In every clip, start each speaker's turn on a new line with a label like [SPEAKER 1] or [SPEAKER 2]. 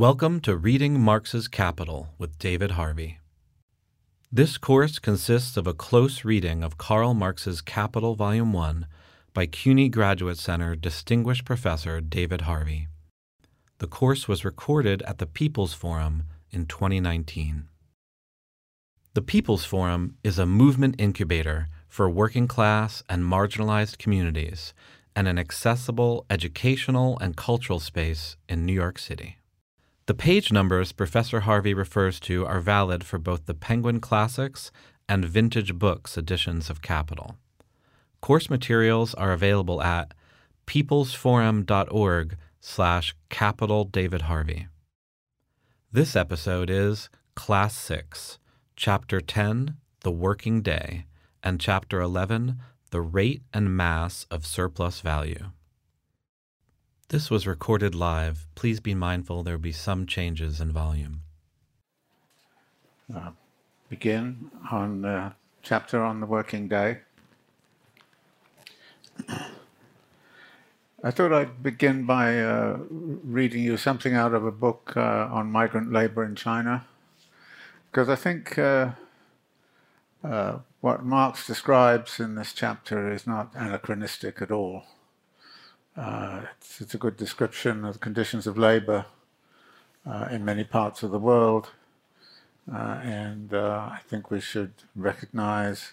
[SPEAKER 1] Welcome to Reading Marx's Capital with David Harvey. This course consists of a close reading of Karl Marx's Capital Volume 1 by CUNY Graduate Center Distinguished Professor David Harvey. The course was recorded at the People's Forum in 2019. The People's Forum is a movement incubator for working class and marginalized communities and an accessible educational and cultural space in New York City. The page numbers Professor Harvey refers to are valid for both the Penguin Classics and Vintage Books editions of Capital. Course materials are available at peoplesforum.org slash capital David Harvey. This episode is Class 6, Chapter 10, The Working Day, and Chapter 11, The Rate and Mass of Surplus Value. This was recorded live. Please be mindful there will be some changes in volume.
[SPEAKER 2] Uh, begin on the chapter on the working day. I thought I'd begin by uh, reading you something out of a book uh, on migrant labor in China because I think uh, uh, what Marx describes in this chapter is not anachronistic at all. Uh, it's, it's, a good description of the conditions of labor uh, in many parts of the world, uh, and uh, I think we should recognize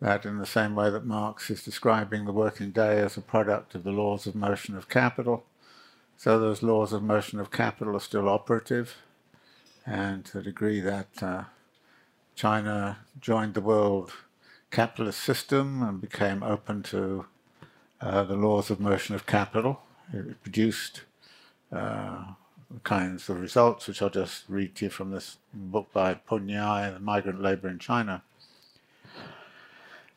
[SPEAKER 2] that in the same way that Marx is describing the working day as a product of the laws of motion of capital, so those laws of motion of capital are still operative. And to the degree that uh, China joined the world capitalist system and became open to uh, the laws of motion of capital, it produced uh, kinds of results which I'll just read to you from this book by Pun Ngai, The Migrant Labor in China.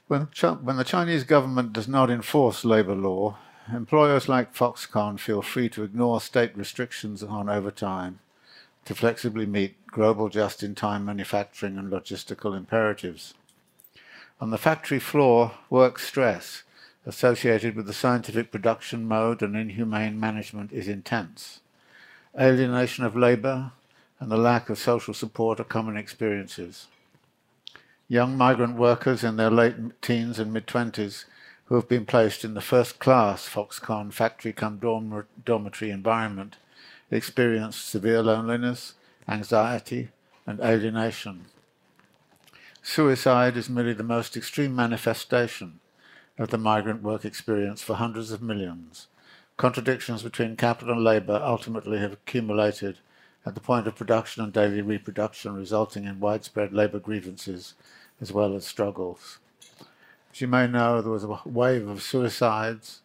[SPEAKER 2] When, when the Chinese government does not enforce labor law, employers like Foxconn feel free to ignore state restrictions on overtime to flexibly meet global just-in-time manufacturing and logistical imperatives. On the factory floor, work stress associated with the scientific production mode and inhumane management is intense. Alienation of labour and the lack of social support are common experiences. Young migrant workers in their late teens and mid-twenties who have been placed in the first-class Foxconn factory-cum dormitory environment experienced severe loneliness, anxiety, and alienation. Suicide is merely the most extreme manifestation of the migrant work experience for hundreds of millions. Contradictions between capital and labour ultimately have accumulated at the point of production and daily reproduction, resulting in widespread labour grievances as well as struggles. As you may know, there was a wave of suicides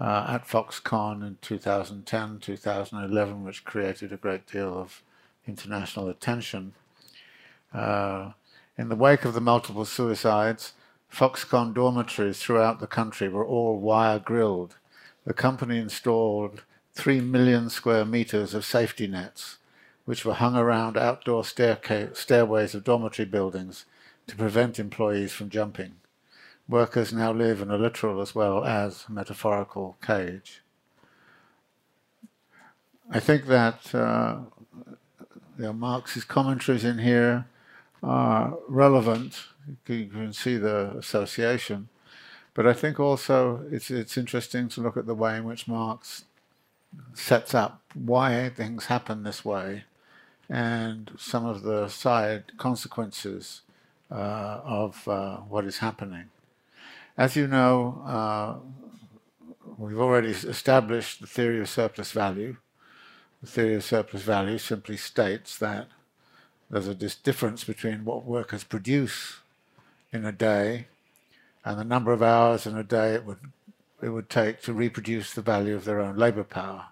[SPEAKER 2] uh, at Foxconn in 2010, 2011, which created a great deal of international attention. Uh, in the wake of the multiple suicides, Foxconn dormitories throughout the country were all wire grilled. The company installed 3 million square meters of safety nets, which were hung around outdoor stairways of dormitory buildings to prevent employees from jumping workers now live in a literal as well as metaphorical cage. I think that uh, you know, Marx's commentaries in here are relevant. You can see the association. But I think also it's, it's interesting to look at the way in which Marx sets up why things happen this way and some of the side consequences uh, of uh, what is happening. As you know, uh, we've already established the theory of surplus value. The theory of surplus value simply states that there's a difference between what workers produce in a day and the number of hours in a day it would it would take to reproduce the value of their own labor power.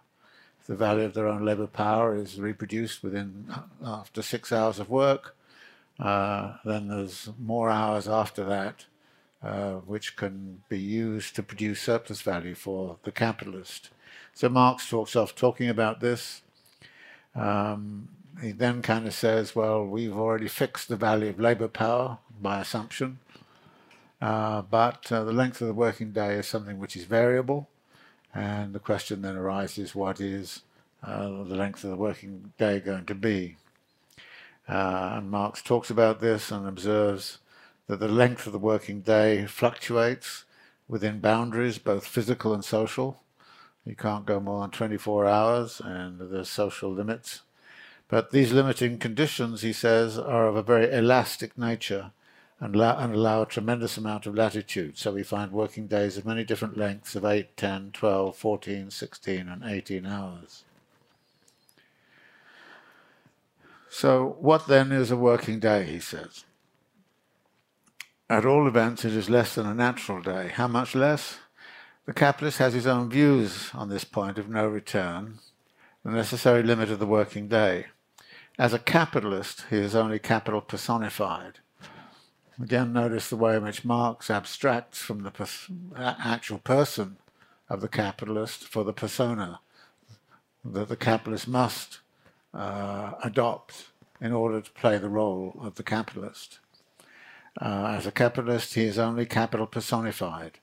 [SPEAKER 2] The value of their own labor power is reproduced within uh, after six hours of work, uh, then there's more hours after that uh, which can be used to produce surplus value for the capitalist. So Marx talks off talking about this. Um, he then kind of says, well, we've already fixed the value of labor power by assumption, uh, but uh, the length of the working day is something which is variable, and the question then arises, what is uh, the length of the working day going to be. Uh, and Marx talks about this and observes that the length of the working day fluctuates within boundaries, both physical and social. You can't go more than 24 hours, and there's social limits. But these limiting conditions, he says, are of a very elastic nature and allow, and allow a tremendous amount of latitude. So we find working days of many different lengths of 8, 10, 12, 14, 16, and 18 hours. So, what then is a working day, he says? At all events, it is less than a natural day. How much less? The capitalist has his own views on this point of no return, the necessary limit of the working day. As a capitalist, he is only capital personified. Again, notice the way in which Marx abstracts from the actual person of the capitalist for the persona that the capitalist must uh, adopt in order to play the role of the capitalist. Uh, as a capitalist, he is only capital personified.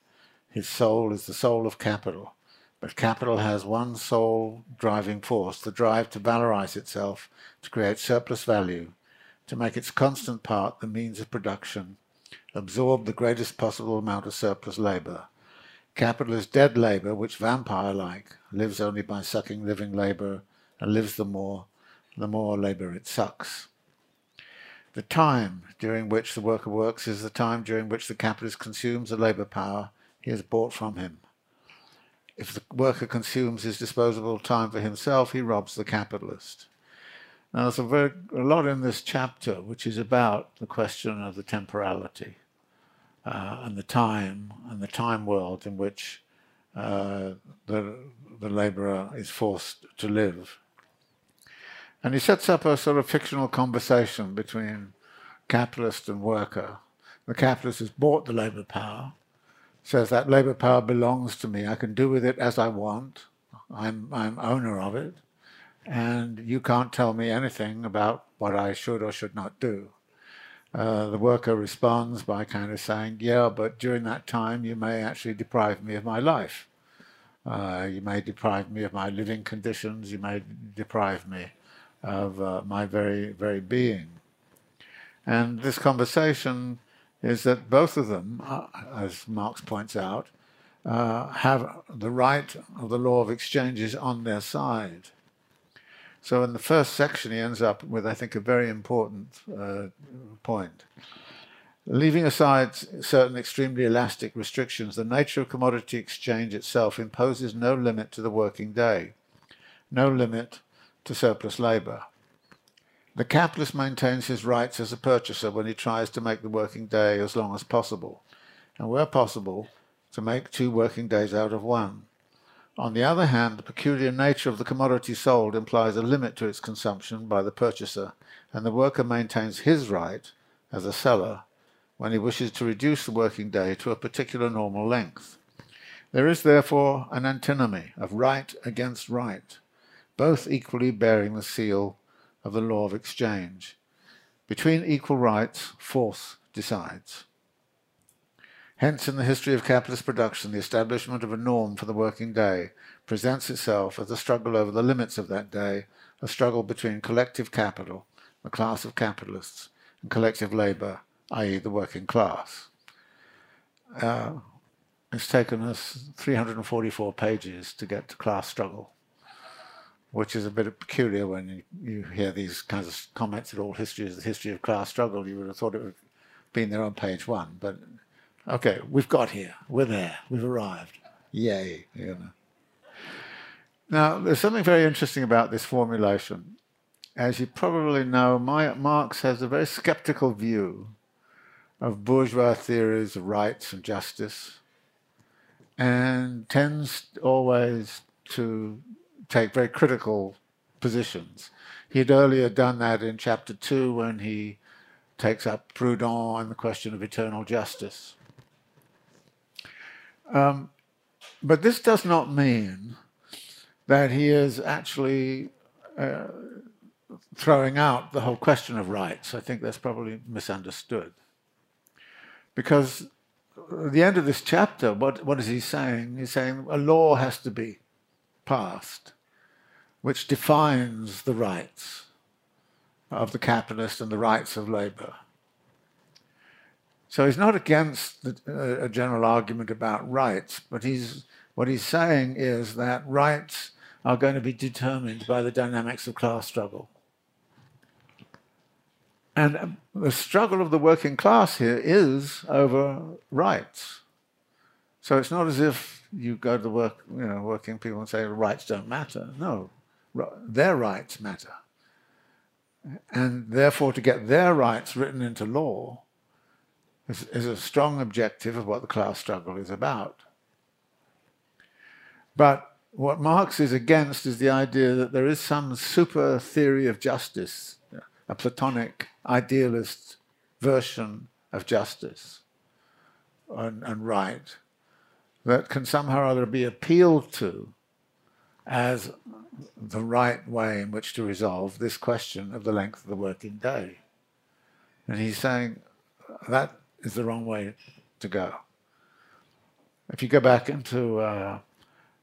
[SPEAKER 2] His soul is the soul of capital. But capital has one sole driving force the drive to valorize itself, to create surplus value, to make its constant part the means of production, absorb the greatest possible amount of surplus labor. Capital is dead labor, which vampire like lives only by sucking living labor and lives the more, the more labor it sucks. The time during which the worker works is the time during which the capitalist consumes the labor power he has bought from him. If the worker consumes his disposable time for himself, he robs the capitalist. Now, there's a, very, a lot in this chapter which is about the question of the temporality uh, and the time and the time world in which uh, the, the laborer is forced to live. And he sets up a sort of fictional conversation between capitalist and worker. The capitalist has bought the labor power, says that labor power belongs to me. I can do with it as I want. I'm, I'm owner of it. And you can't tell me anything about what I should or should not do. Uh, the worker responds by kind of saying, Yeah, but during that time, you may actually deprive me of my life. Uh, you may deprive me of my living conditions. You may deprive me of uh, my very, very being. And this conversation is that both of them, uh, as Marx points out, uh, have the right of the law of exchanges on their side. So in the first section, he ends up with, I think, a very important uh, point. Leaving aside certain extremely elastic restrictions, the nature of commodity exchange itself imposes no limit to the working day, no limit to surplus labour. The capitalist maintains his rights as a purchaser when he tries to make the working day as long as possible, and where possible, to make two working days out of one. On the other hand, the peculiar nature of the commodity sold implies a limit to its consumption by the purchaser, and the worker maintains his right, as a seller, when he wishes to reduce the working day to a particular normal length. There is therefore an antinomy of right against right, both equally bearing the seal of the law of exchange. Between equal rights, force decides. Hence, in the history of capitalist production, the establishment of a norm for the working day presents itself as a struggle over the limits of that day, a struggle between collective capital, the class of capitalists, and collective labour, i.e., the working class. Uh, it's taken us 344 pages to get to class struggle which is a bit peculiar when you, you hear these kinds of comments that all history is the history of class struggle. You would have thought it would have been there on page one. But okay, we've got here. We're there. We've arrived. Yay. You know. Now, there's something very interesting about this formulation. As you probably know, Marx has a very skeptical view of bourgeois theories of rights and justice and tends always to take very critical positions. He had earlier done that in chapter two when he takes up Proudhon and the question of eternal justice. Um, but this does not mean that he is actually uh, throwing out the whole question of rights. I think that's probably misunderstood. Because at the end of this chapter, what, what is he saying? He's saying a law has to be passed which defines the rights of the capitalist and the rights of labor. So he's not against the, uh, a general argument about rights, but he's, what he's saying is that rights are going to be determined by the dynamics of class struggle. And um, the struggle of the working class here is over rights. So it's not as if you go to the work, you know, working people and say rights don't matter. No, their rights matter. And therefore, to get their rights written into law is, is a strong objective of what the class struggle is about. But what Marx is against is the idea that there is some super theory of justice, a Platonic idealist version of justice and, and right, that can somehow or other be appealed to as the right way in which to resolve this question of the length of the working day. And he's saying that is the wrong way to go. If you go back into uh,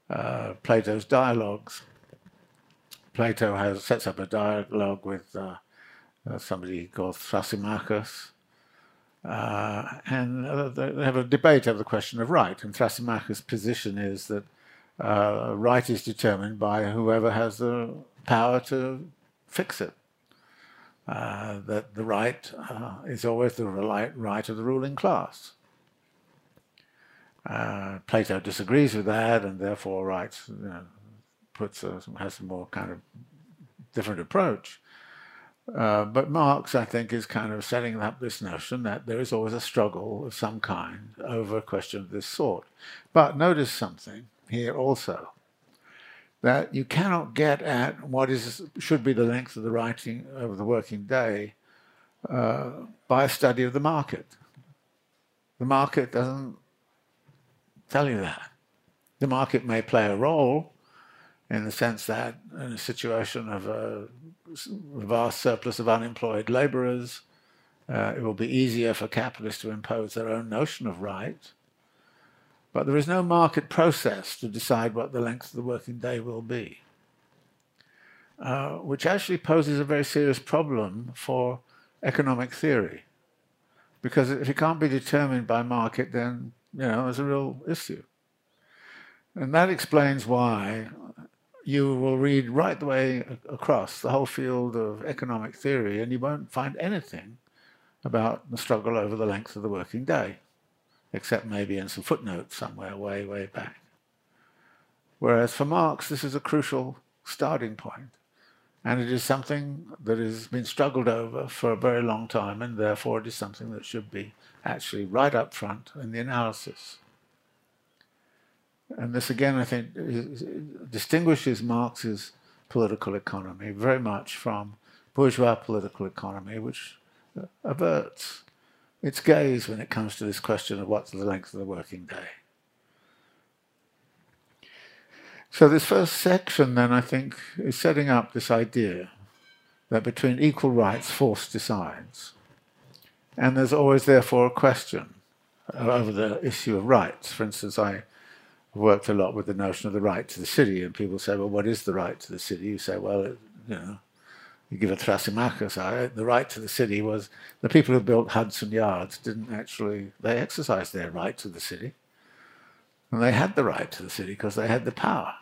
[SPEAKER 2] uh, Plato's dialogues, Plato has sets up a dialogue with uh, uh somebody called Thrasymachus, uh, and uh, they have a debate over the question of right. And Thrasymachus' position is that right is determined by whoever has the power to fix it. Uh, that the right uh, is always the right of the ruling class. Uh, Plato disagrees with that, and therefore writes, you know, puts a, has a more kind of different approach. Uh, but Marx, I think, is kind of setting up this notion that there is always a struggle of some kind over a question of this sort. But notice something here also that you cannot get at what is should be the length of the writing of the working day uh, by a study of the market. The market doesn't tell you that. The market may play a role in the sense that in a situation of a vast surplus of unemployed laborers, uh, it will be easier for capitalists to impose their own notion of right but there is no market process to decide what the length of the working day will be, uh, which actually poses a very serious problem for economic theory. Because if it can't be determined by market, then you know there's a real issue. And that explains why you will read right the way across the whole field of economic theory and you won't find anything about the struggle over the length of the working day except maybe in some footnotes somewhere way, way back. Whereas for Marx, this is a crucial starting point, and it is something that has been struggled over for a very long time, and therefore it is something that should be actually right up front in the analysis. And this again, I think, is, distinguishes Marx's political economy very much from bourgeois political economy, which uh, averts its gaze when it comes to this question of what's the length of the working day. So, this first section, then, I think, is setting up this idea that between equal rights, force decides. And there's always, therefore, a question over the issue of rights. For instance, I worked a lot with the notion of the right to the city, and people say, well, what is the right to the city? You say, well, it, you know, you give a Thrasymachus, the right to the city was the people who built Hudson Yards didn't actually, they exercised their right to the city. And they had the right to the city because they had the power.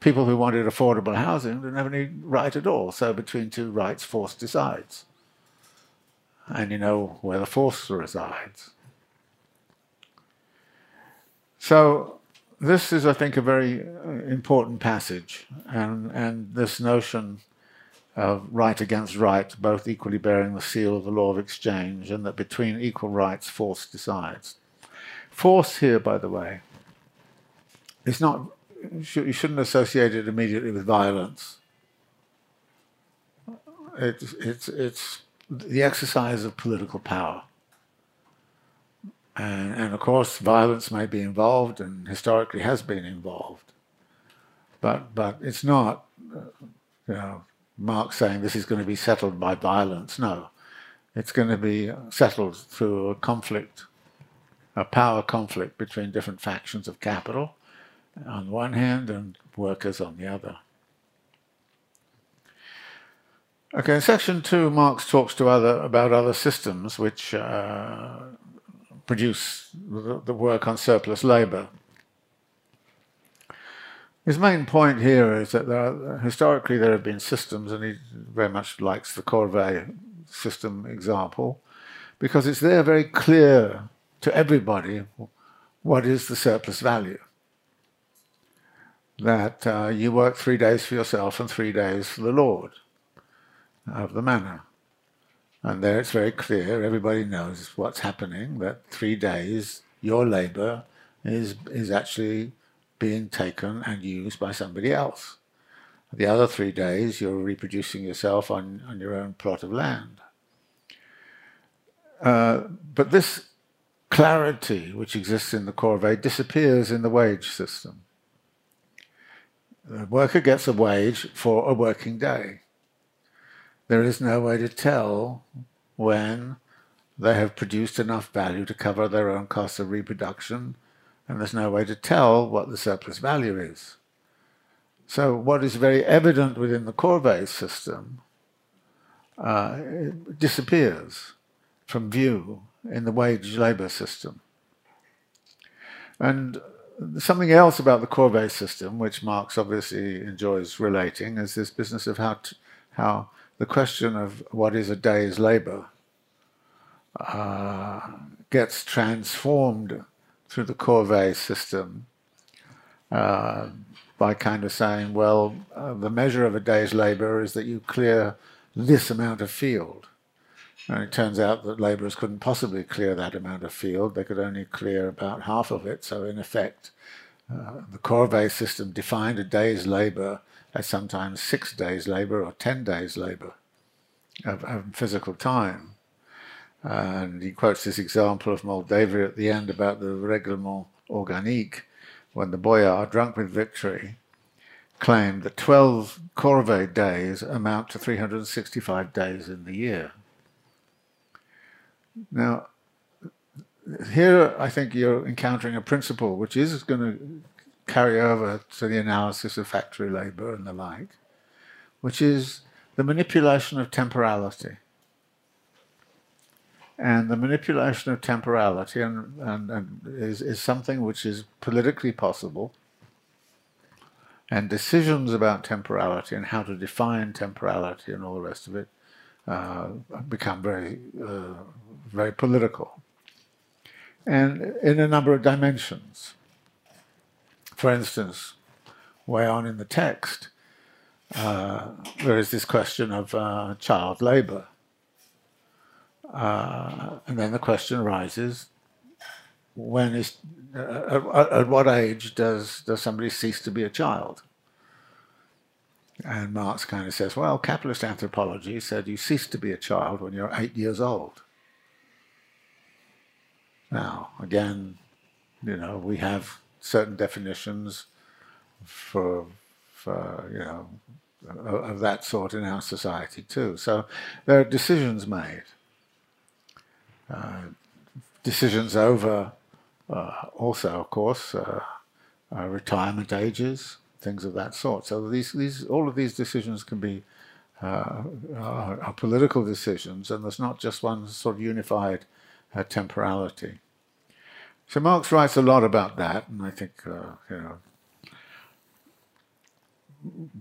[SPEAKER 2] People who wanted affordable housing didn't have any right at all. So between two rights, force decides. And you know where the force resides. So this is, I think, a very uh, important passage, and, and this notion of right against right, both equally bearing the seal of the law of exchange, and that between equal rights, force decides. Force here, by the way, is not, you shouldn't associate it immediately with violence. It's, it's, it's the exercise of political power. And, and of course, violence may be involved and historically has been involved. But, but it's not, uh, you know, Marx saying this is going to be settled by violence. No, it's going to be settled through a conflict, a power conflict between different factions of capital, on one hand and workers on the other. Okay, in section two, Marx talks to other about other systems which uh, produce the, work on surplus labour. His main point here is that there are, historically there have been systems, and he very much likes the Corvée system example, because it's there very clear to everybody what is the surplus value. That uh, you work three days for yourself and three days for the Lord of the manor. And there it's very clear, everybody knows what's happening, that three days your labour is, is actually being taken and used by somebody else. The other three days you're reproducing yourself on, on your own plot of land. Uh, but this clarity which exists in the corvée disappears in the wage system. The worker gets a wage for a working day there is no way to tell when they have produced enough value to cover their own costs of reproduction, and there's no way to tell what the surplus value is. So, what is very evident within the Corvée system uh, disappears from view in the wage labour system. And something else about the Corvée system, which Marx obviously enjoys relating, is this business of how, how the question of what is a day's labor uh, gets transformed through the Corvée system uh, by kind of saying, well, uh, the measure of a day's labor is that you clear this amount of field. And it turns out that laborers couldn't possibly clear that amount of field. They could only clear about half of it. So, in effect, uh, the Corvée system defined a day's labor as sometimes six days' labor or ten days' labor of, of physical time. And he quotes this example of Moldavia at the end about the Reglement Organique, when the boyar, drunk with victory, claimed that 12 corvée days amount to 365 days in the year. Now, here I think you're encountering a principle which is going to carry over to the analysis of factory labour and the like, which is the manipulation of temporality. And the manipulation of temporality and, and, and is, is something which is politically possible. And decisions about temporality and how to define temporality and all the rest of it uh, become very, uh, very political. And in a number of dimensions. For instance, way on in the text, uh, there is this question of uh, child labour. Uh, and then the question arises when is uh, at, at, what age does does somebody cease to be a child? And Marx kind of says, well, capitalist anthropology said you cease to be a child when you're eight years old. Now, again, you know, we have certain definitions for, for you know, of that sort in our society too. So there are decisions made, uh, decisions over uh, also, of course, uh, uh retirement ages, things of that sort. So these, these, all of these decisions can be uh, are, are, political decisions, and there's not just one sort of unified uh, temporality. So Marx writes a lot about that, and I think uh, you know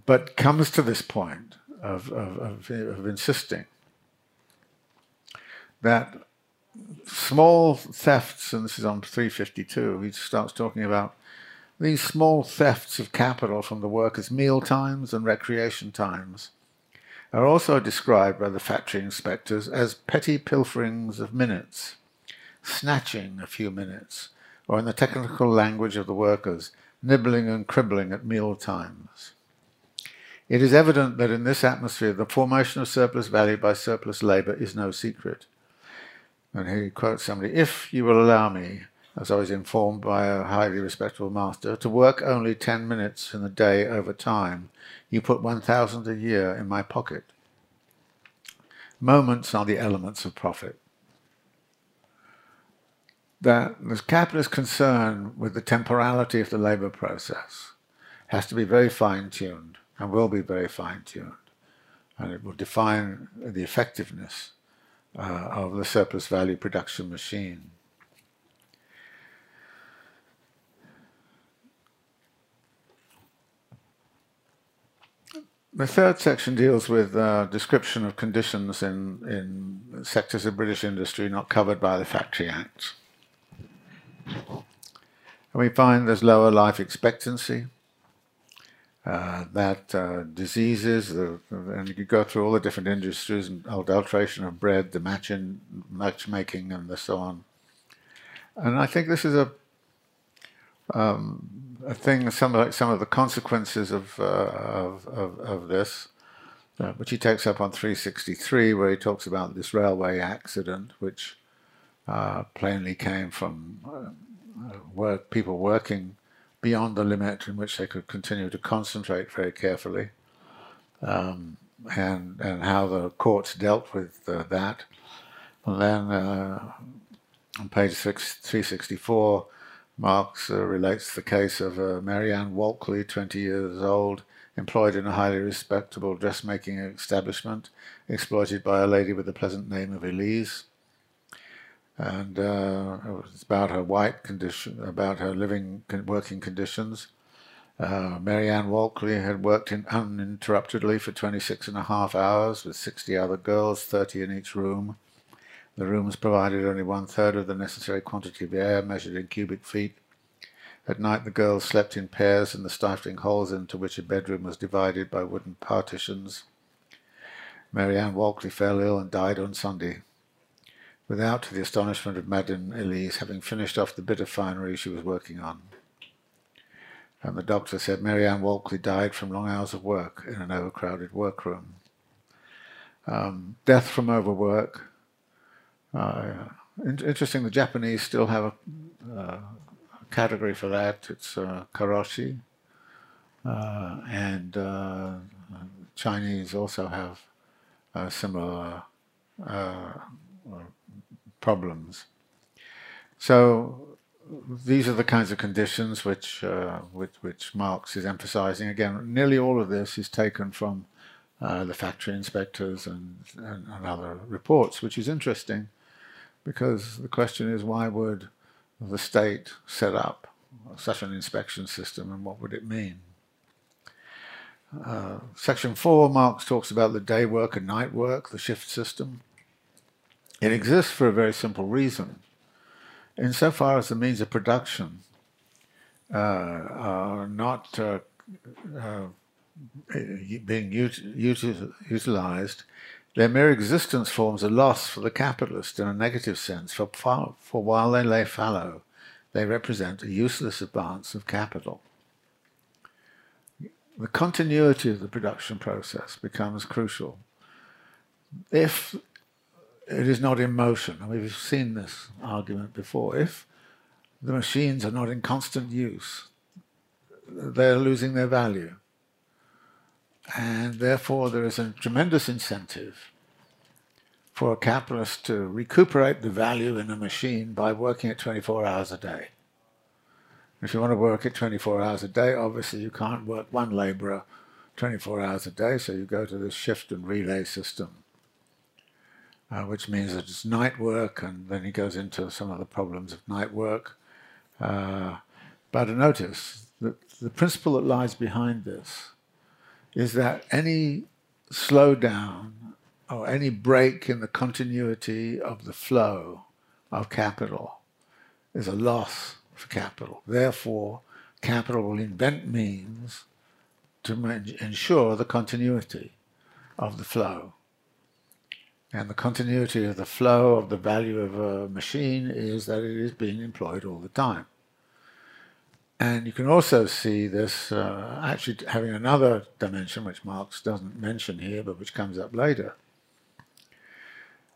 [SPEAKER 2] but comes to this point of, of, of, of insisting that small thefts, and this is on 352, he starts talking about these small thefts of capital from the workers' meal times and recreation times are also described by the factory inspectors as petty pilferings of minutes, snatching a few minutes, or in the technical language of the workers, nibbling and cribbling at meal times. It is evident that in this atmosphere, the formation of surplus value by surplus labour is no secret. And he quotes somebody, if you will allow me, as I was informed by a highly respectable master, to work only ten minutes in the day over time, you put one thousand a year in my pocket. Moments are the elements of profit. That the capitalist concern with the temporality of the labor process has to be very fine-tuned and will be very fine-tuned. And it will define the effectiveness uh, of the surplus value production machine. The third section deals with uh, description of conditions in, in sectors of British industry not covered by the Factory Act. And we find there's lower life expectancy, uh, that uh, diseases, the, and you could go through all the different industries, and adulteration of bread, the matching, matchmaking, and the so on. And I think this is a um, a thing, some of some of the consequences of uh, of, of, of, this, uh, which he takes up on 363, where he talks about this railway accident, which uh, plainly came from uh, work people working beyond the limit in which they could continue to concentrate very carefully, um, and and how the courts dealt with uh, that. And then uh, on page six, 364, Marx uh, relates the case of uh, Marianne Walkley, 20 years old, employed in a highly respectable dressmaking establishment, exploited by a lady with the pleasant name of Elise and uh, it was about her white condition, about her living working conditions. Uh, Marianne Walkley had worked in uninterruptedly for 26 and a half hours with 60 other girls, 30 in each room. The rooms provided only one third of the necessary quantity of air measured in cubic feet. At night, the girls slept in pairs in the stifling holes into which a bedroom was divided by wooden partitions. Marianne Walkley fell ill and died on Sunday without the astonishment of Madame Elise having finished off the bit of finery she was working on. And the doctor said Marianne Walkley died from long hours of work in an overcrowded workroom. Um, death from overwork. Uh, in- interesting, the Japanese still have a, uh, category for that. It's uh, karoshi. Uh, and uh, Chinese also have a similar uh, problems. So these are the kinds of conditions which, uh, which, which Marx is emphasizing. Again, nearly all of this is taken from uh, the factory inspectors and, and, and, other reports, which is interesting because the question is why would the state set up such an inspection system and what would it mean? Uh, section 4, Marx talks about the day work and night work, the shift system. It exists for a very simple reason. Insofar as the means of production uh, are not uh, uh, being ut- utilized, their mere existence forms a loss for the capitalist in a negative sense, for, for while they lay fallow, they represent a useless advance of capital. The continuity of the production process becomes crucial. If it is not in motion. And we've seen this argument before. If the machines are not in constant use, they're losing their value. And therefore, there is a tremendous incentive for a capitalist to recuperate the value in a machine by working it 24 hours a day. If you want to work it 24 hours a day, obviously you can't work one laborer 24 hours a day, so you go to this shift and relay system uh, which means that it's night work, and then he goes into some of the problems of night work. Uh, but notice that the principle that lies behind this is that any slowdown or any break in the continuity of the flow of capital is a loss for capital. Therefore, capital will invent means to ensure the continuity of the flow. And the continuity of the flow of the value of a machine is that it is being employed all the time. And you can also see this uh, actually having another dimension, which Marx doesn't mention here, but which comes up later,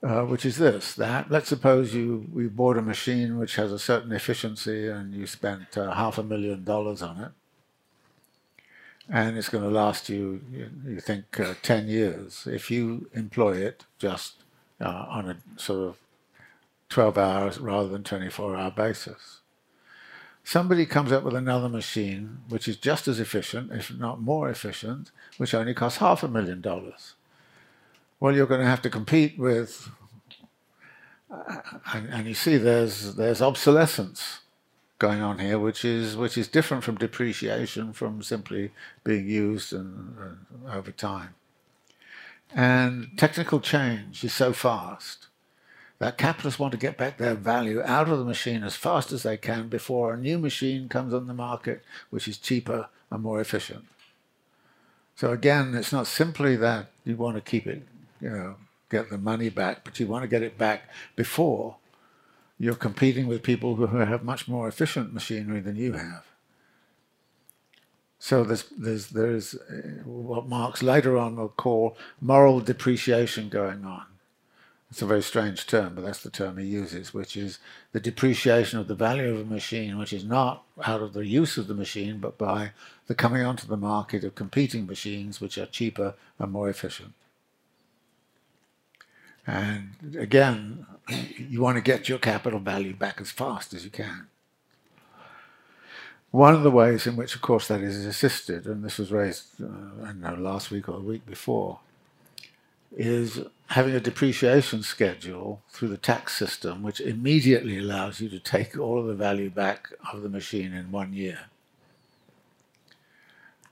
[SPEAKER 2] uh, which is this: that let's suppose you we bought a machine which has a certain efficiency, and you spent uh, half a million dollars on it, and it's going to last you, you think, uh, 10 years if you employ it just uh, on a sort of 12 hours rather than 24 hour basis. Somebody comes up with another machine which is just as efficient, if not more efficient, which only costs half a million dollars. Well, you're going to have to compete with, uh, and, and, you see there's there's obsolescence going on here, which is which is different from depreciation, from simply being used and, and over time. And technical change is so fast that capitalists want to get back their value out of the machine as fast as they can before a new machine comes on the market which is cheaper and more efficient. So again, it's not simply that you want to keep it, you know, get the money back, but you want to get it back before you're competing with people who have much more efficient machinery than you have. So there's, there's, there's uh, what Marx later on will call moral depreciation going on. It's a very strange term, but that's the term he uses, which is the depreciation of the value of a machine, which is not out of the use of the machine, but by the coming onto the market of competing machines which are cheaper and more efficient. And again, you want to get your capital value back as fast as you can. One of the ways in which, of course, that is assisted, and this was raised, uh, I don't know, last week or the week before, is having a depreciation schedule through the tax system, which immediately allows you to take all of the value back of the machine in one year.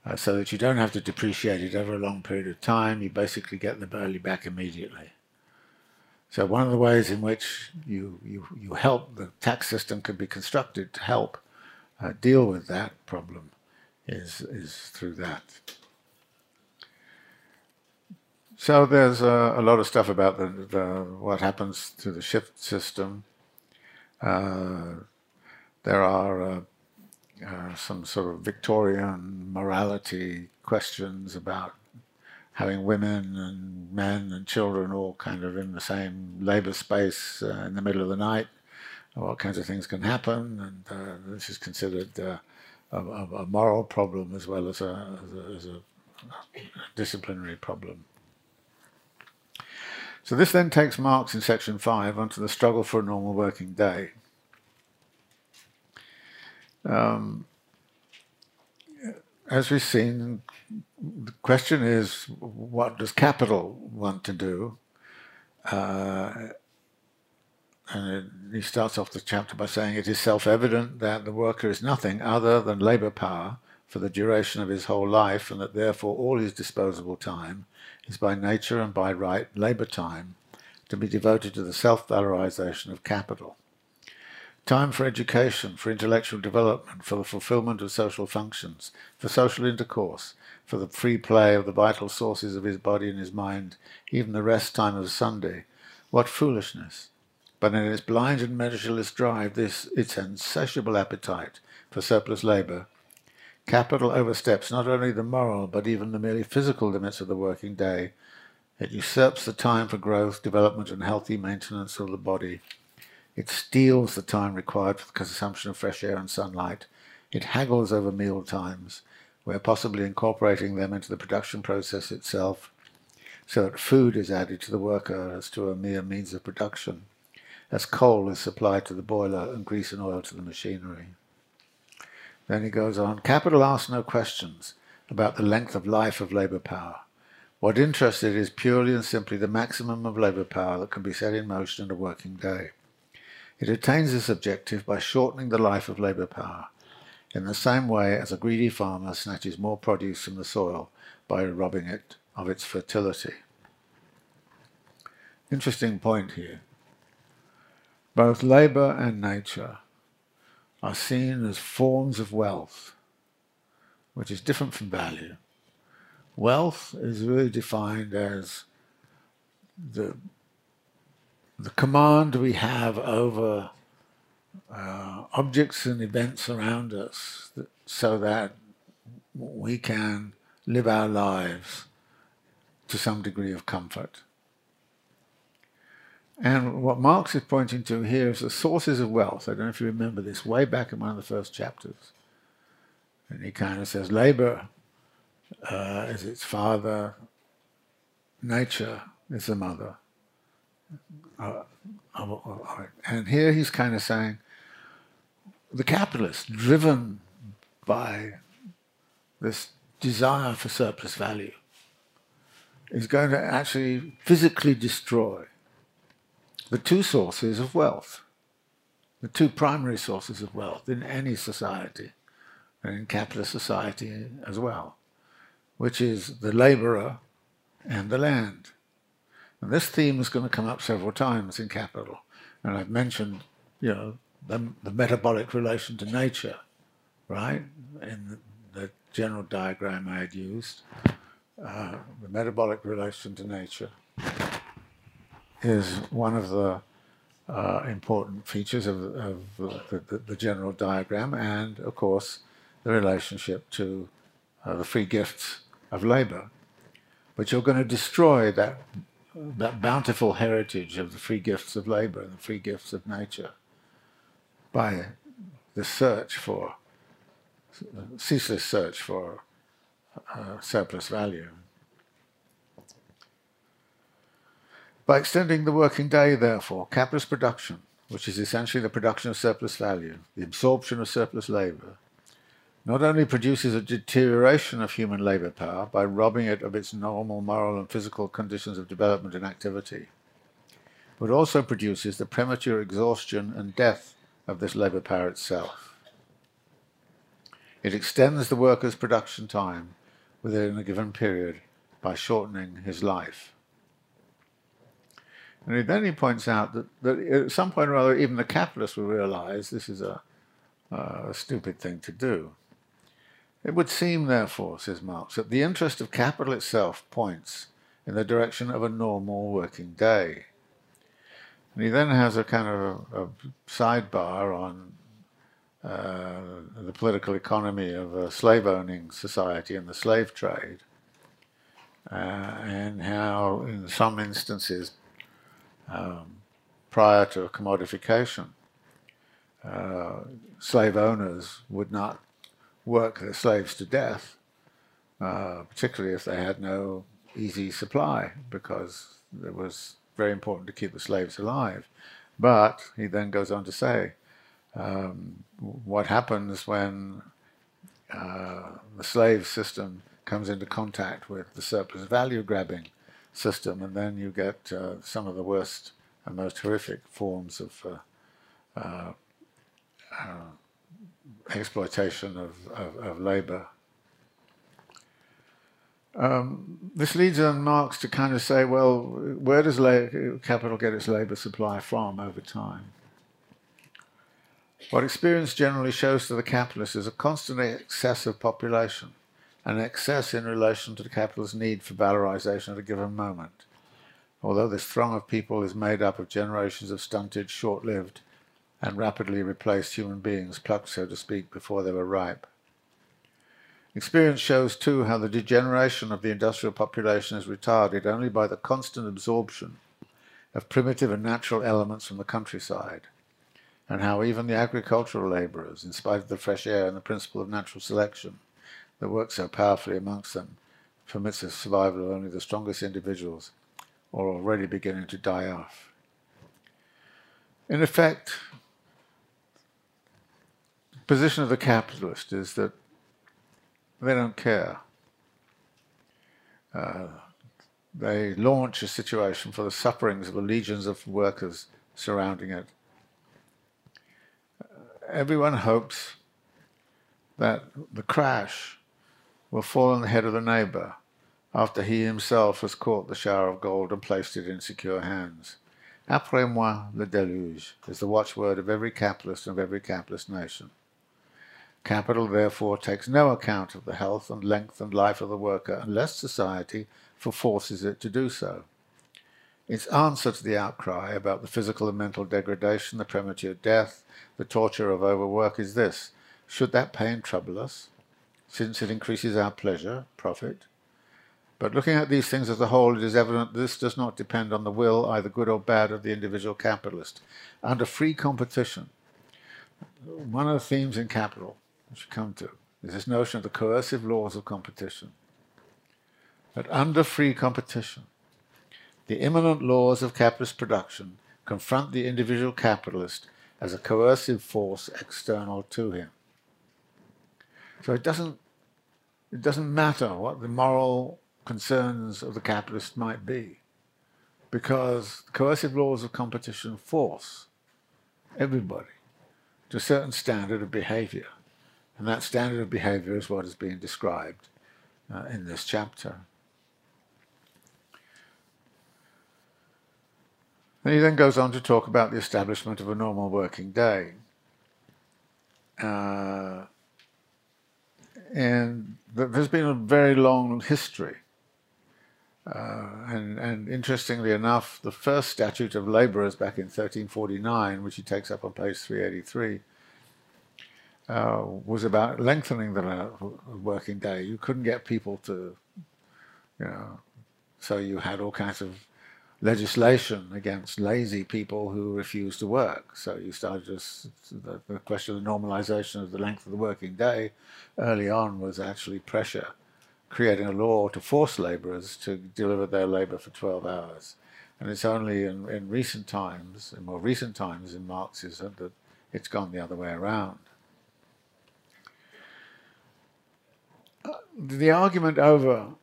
[SPEAKER 2] Uh, so that you don't have to depreciate it over a long period of time, you basically get the value back immediately. So one of the ways in which you, you, you help, the tax system can be constructed to help uh, deal with that problem is, is through that. So there's uh, a lot of stuff about the, the, what happens to the shift system. Uh, there are uh, uh, some sort of Victorian morality questions about having women and men and children all kind of in the same labor space uh, in the middle of the night. What kinds of things can happen, and uh, this is considered a, a, moral problem as well as a, as a, as a disciplinary problem. So this then takes Marx in section 5 onto the struggle for a normal working day. Um, as we've seen, the question is, what does capital want to do? Uh, and he starts off the chapter by saying, it is self-evident that the worker is nothing other than labour power for the duration of his whole life, and that therefore all his disposable time is by nature and by right labour time to be devoted to the self-valorization of capital. Time for education, for intellectual development, for the fulfillment of social functions, for social intercourse, for the free play of the vital sources of his body and his mind, even the rest time of Sunday. What foolishness! But in its blind and measureless drive, this its insatiable appetite for surplus labour, Capital oversteps not only the moral but even the merely physical limits of the working day. It usurps the time for growth, development, and healthy maintenance of the body. It steals the time required for the consumption of fresh air and sunlight. It haggles over meal times, where possibly incorporating them into the production process itself, so that food is added to the worker as to a mere means of production, as coal is supplied to the boiler and grease and oil to the machinery. Then he goes on, capital asks no questions about the length of life of labour power. What interests it is purely and simply the maximum of labour power that can be set in motion in a working day. It attains this objective by shortening the life of labour power, in the same way as a greedy farmer snatches more produce from the soil by robbing it of its fertility. Interesting point here. Both labour and nature are seen as forms of wealth, which is different from value. Wealth is really defined as the, the command we have over uh, objects and events around us that, so that we can live our lives to some degree of comfort. And what Marx is pointing to here is the sources of wealth. I don't know if you remember this, way back in one of the first chapters. And he kind of says labor uh, is its father, nature is the mother. Uh, and here he's kind of saying the capitalist, driven by this desire for surplus value, is going to actually physically destroy the two sources of wealth, the two primary sources of wealth in any society, and in capitalist society as well, which is the laborer and the land. And this theme is going to come up several times in Capital. And I've mentioned, you know, the, the metabolic relation to nature, right? In the, the general diagram I had used, uh, the metabolic relation to nature is one of the uh, important features of, of the, the, the, general diagram, and of course, the relationship to uh, the free gifts of labor. But you're going to destroy that that bountiful heritage of the free gifts of labor and the free gifts of nature by the search for, ceaseless search for uh, surplus value. By extending the working day, therefore, capitalist production, which is essentially the production of surplus value, the absorption of surplus labor, not only produces a deterioration of human labor power by robbing it of its normal moral and physical conditions of development and activity, but also produces the premature exhaustion and death of this labor power itself. It extends the worker's production time within a given period by shortening his life. And then he points out that, that at some point or other, even the capitalists will realize this is a, a stupid thing to do. It would seem, therefore, says Marx, that the interest of capital itself points in the direction of a normal working day. And he then has a kind of a, a sidebar on uh, the political economy of a slave owning society and the slave trade, uh, and how, in some instances, um, prior to commodification, uh, slave owners would not work their slaves to death, uh, particularly if they had no easy supply, because there was very important to keep the slaves alive. But he then goes on to say, um, what happens when uh, the slave system comes into contact with the surplus value grabbing system, and then you get uh, some of the worst and most horrific forms of uh, uh, uh exploitation of, of, of labor. Um, this leads on Marx to kind of say, well, where does capital get its labor supply from over time? What experience generally shows to the capitalist is a constant excess of population, an excess in relation to the capital's need for valorization at a given moment. Although this throng of people is made up of generations of stunted, short-lived, and rapidly replaced human beings, plucked, so to speak, before they were ripe. Experience shows, too, how the degeneration of the industrial population is retarded only by the constant absorption of primitive and natural elements from the countryside, and how even the agricultural labourers, in spite of the fresh air and the principle of natural selection that works so powerfully amongst them, permits the survival of only the strongest individuals, are already beginning to die off. In effect, the position of the capitalist is that they don't care. Uh, they launch a situation for the sufferings of the legions of workers surrounding it. Uh, everyone hopes that the crash will fall on the head of the neighbor after he himself has caught the shower of gold and placed it in secure hands. Après moi le déluge is the watchword of every capitalist and of every capitalist nation. Capital, therefore, takes no account of the health and length and life of the worker unless society forces it to do so. Its answer to the outcry about the physical and mental degradation, the premature death, the torture of overwork is this. Should that pain trouble us, since it increases our pleasure, profit? But looking at these things as a whole, it is evident that this does not depend on the will, either good or bad, of the individual capitalist. Under free competition, one of the themes in Capital should come to is this notion of the coercive laws of competition. That under free competition, the immanent laws of capitalist production confront the individual capitalist as a coercive force external to him. So it doesn't, it doesn't matter what the moral concerns of the capitalist might be, because coercive laws of competition force everybody to a certain standard of behavior. And that standard of behavior is what is being described uh, in this chapter. And he then goes on to talk about the establishment of a normal working day. Uh, and there's been a very long history. Uh, and, and, interestingly enough, the first statute of laborers back in 1349, which he takes up on page 383, uh, was about lengthening the working day. You couldn't get people to, you know, so you had all kinds of legislation against lazy people who refused to work. So you started just the, the, question of the normalization of the length of the working day early on was actually pressure, creating a law to force laborers to deliver their labor for 12 hours. And it's only in, in recent times, in more recent times in Marxism, that it's gone the other way around. The argument over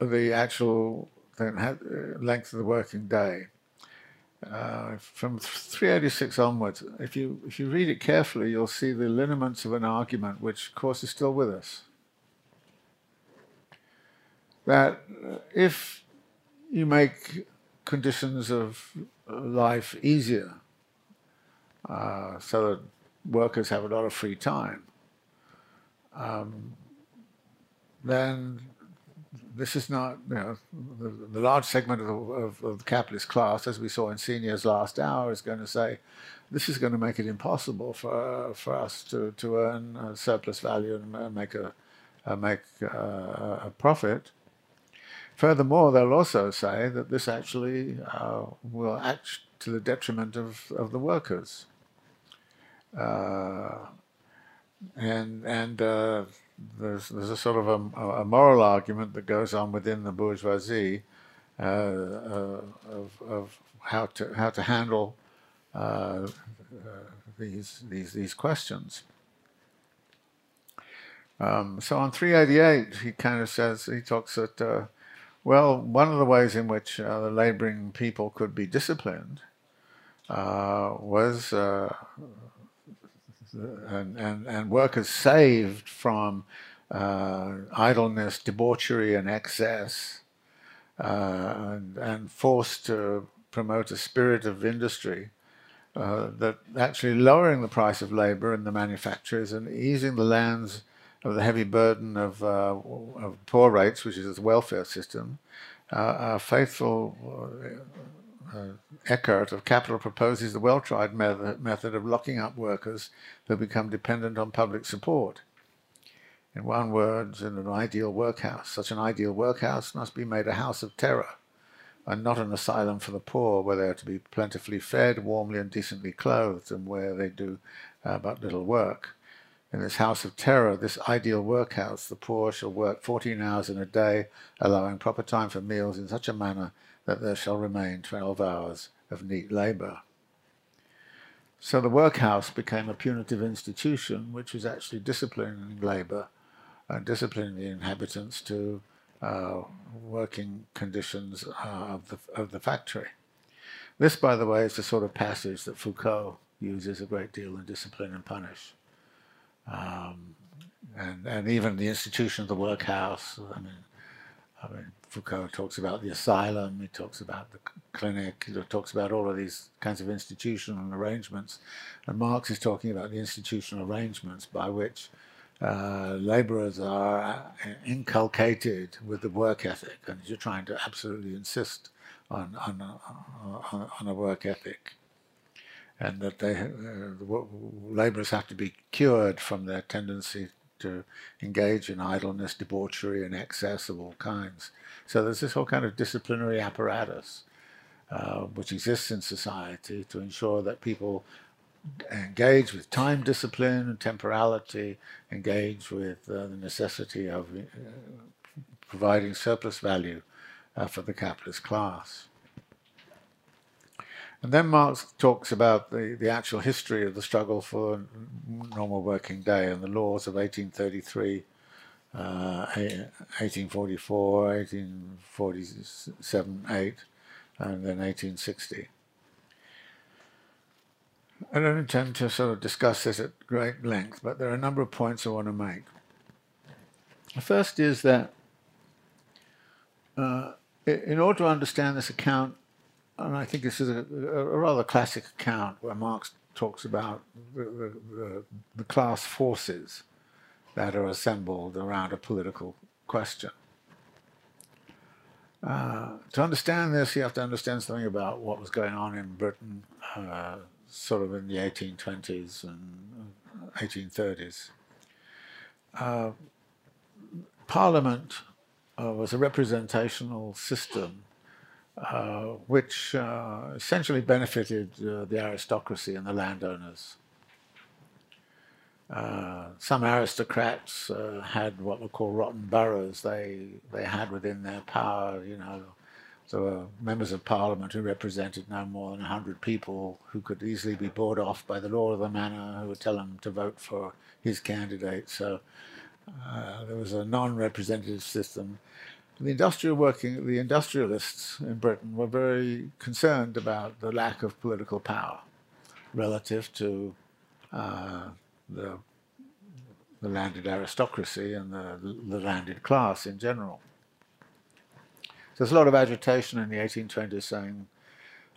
[SPEAKER 2] the actual length of the working day. Uh, from 386 onwards, if you if you read it carefully, you'll see the lineaments of an argument, which of course is still with us. That uh, if you make conditions of life easier, uh, so that workers have a lot of free time, um, then this is not, you know, the, the large segment of the, of, of the, capitalist class, as we saw in Senior's last hour, is going to say, this is going to make it impossible for for us to, to earn surplus value and make a, make a, a profit. Furthermore, they'll also say that this actually uh, will act to the detriment of, of the workers. Uh, and and uh, there's, there's a sort of a, a, moral argument that goes on within the bourgeoisie uh, uh, of, of how to how to handle uh, these these these questions. Um, so on 388, he kind of says he talks that uh, well, one of the ways in which uh, the laboring people could be disciplined uh, was and, and, and workers saved from uh, idleness, debauchery, and excess, uh, and, and, forced to promote a spirit of industry, uh, that actually lowering the price of labor in the manufacturers and easing the lands of the heavy burden of, uh, of poor rates, which is the welfare system, uh, faithful uh, Eckart of Capital proposes the well-tried method of locking up workers who become dependent on public support. In one word, in an ideal workhouse, such an ideal workhouse must be made a house of terror, and not an asylum for the poor, where they are to be plentifully fed, warmly and decently clothed, and where they do uh, but little work. In this house of terror, this ideal workhouse, the poor shall work 14 hours in a day, allowing proper time for meals in such a manner that there shall remain 12 hours of neat labour. So the workhouse became a punitive institution which was actually disciplining labour and disciplining the inhabitants to uh, working conditions uh, of, the, of the factory. This, by the way, is the sort of passage that Foucault uses a great deal in Discipline and Punish. Um, and, and even the institution of the workhouse, I mean, I mean, Foucault talks about the asylum, he talks about the clinic, he talks about all of these kinds of institutional arrangements. And Marx is talking about the institutional arrangements by which uh, laborers are uh, inculcated with the work ethic, and you're trying to absolutely insist on, on, on, on a work ethic. And that they, uh, laborers have to be cured from their tendency to engage in idleness, debauchery, and excess of all kinds. So there's this whole kind of disciplinary apparatus uh, which exists in society to ensure that people engage with time discipline and temporality, engage with uh, the necessity of uh, providing surplus value uh, for the capitalist class. And then Marx talks about the, the actual history of the struggle for normal working day and the laws of 1833, uh, 1844, 1847, 8, and then 1860. I don't intend to sort of discuss this at great length, but there are a number of points I want to make. The first is that uh, in order to understand this account and I think this is a, a, rather classic account where Marx talks about the, the, the, class forces that are assembled around a political question. Uh, to understand this, you have to understand something about what was going on in Britain, uh, sort of in the 1820s and 1830s. Uh, Parliament uh, was a representational system which uh, essentially benefited uh, the aristocracy and the landowners. Uh, some aristocrats uh, had what were called rotten boroughs. They they had within their power, you know, there were members of parliament who represented no more than hundred people who could easily be bought off by the lord of the manor, who would tell them to vote for his candidate. So there was a non-representative system the industrial working, the industrialists in Britain were very concerned about the lack of political power relative to uh, the, the landed aristocracy and the, the landed class in general. So there's a lot of agitation in the 1820s saying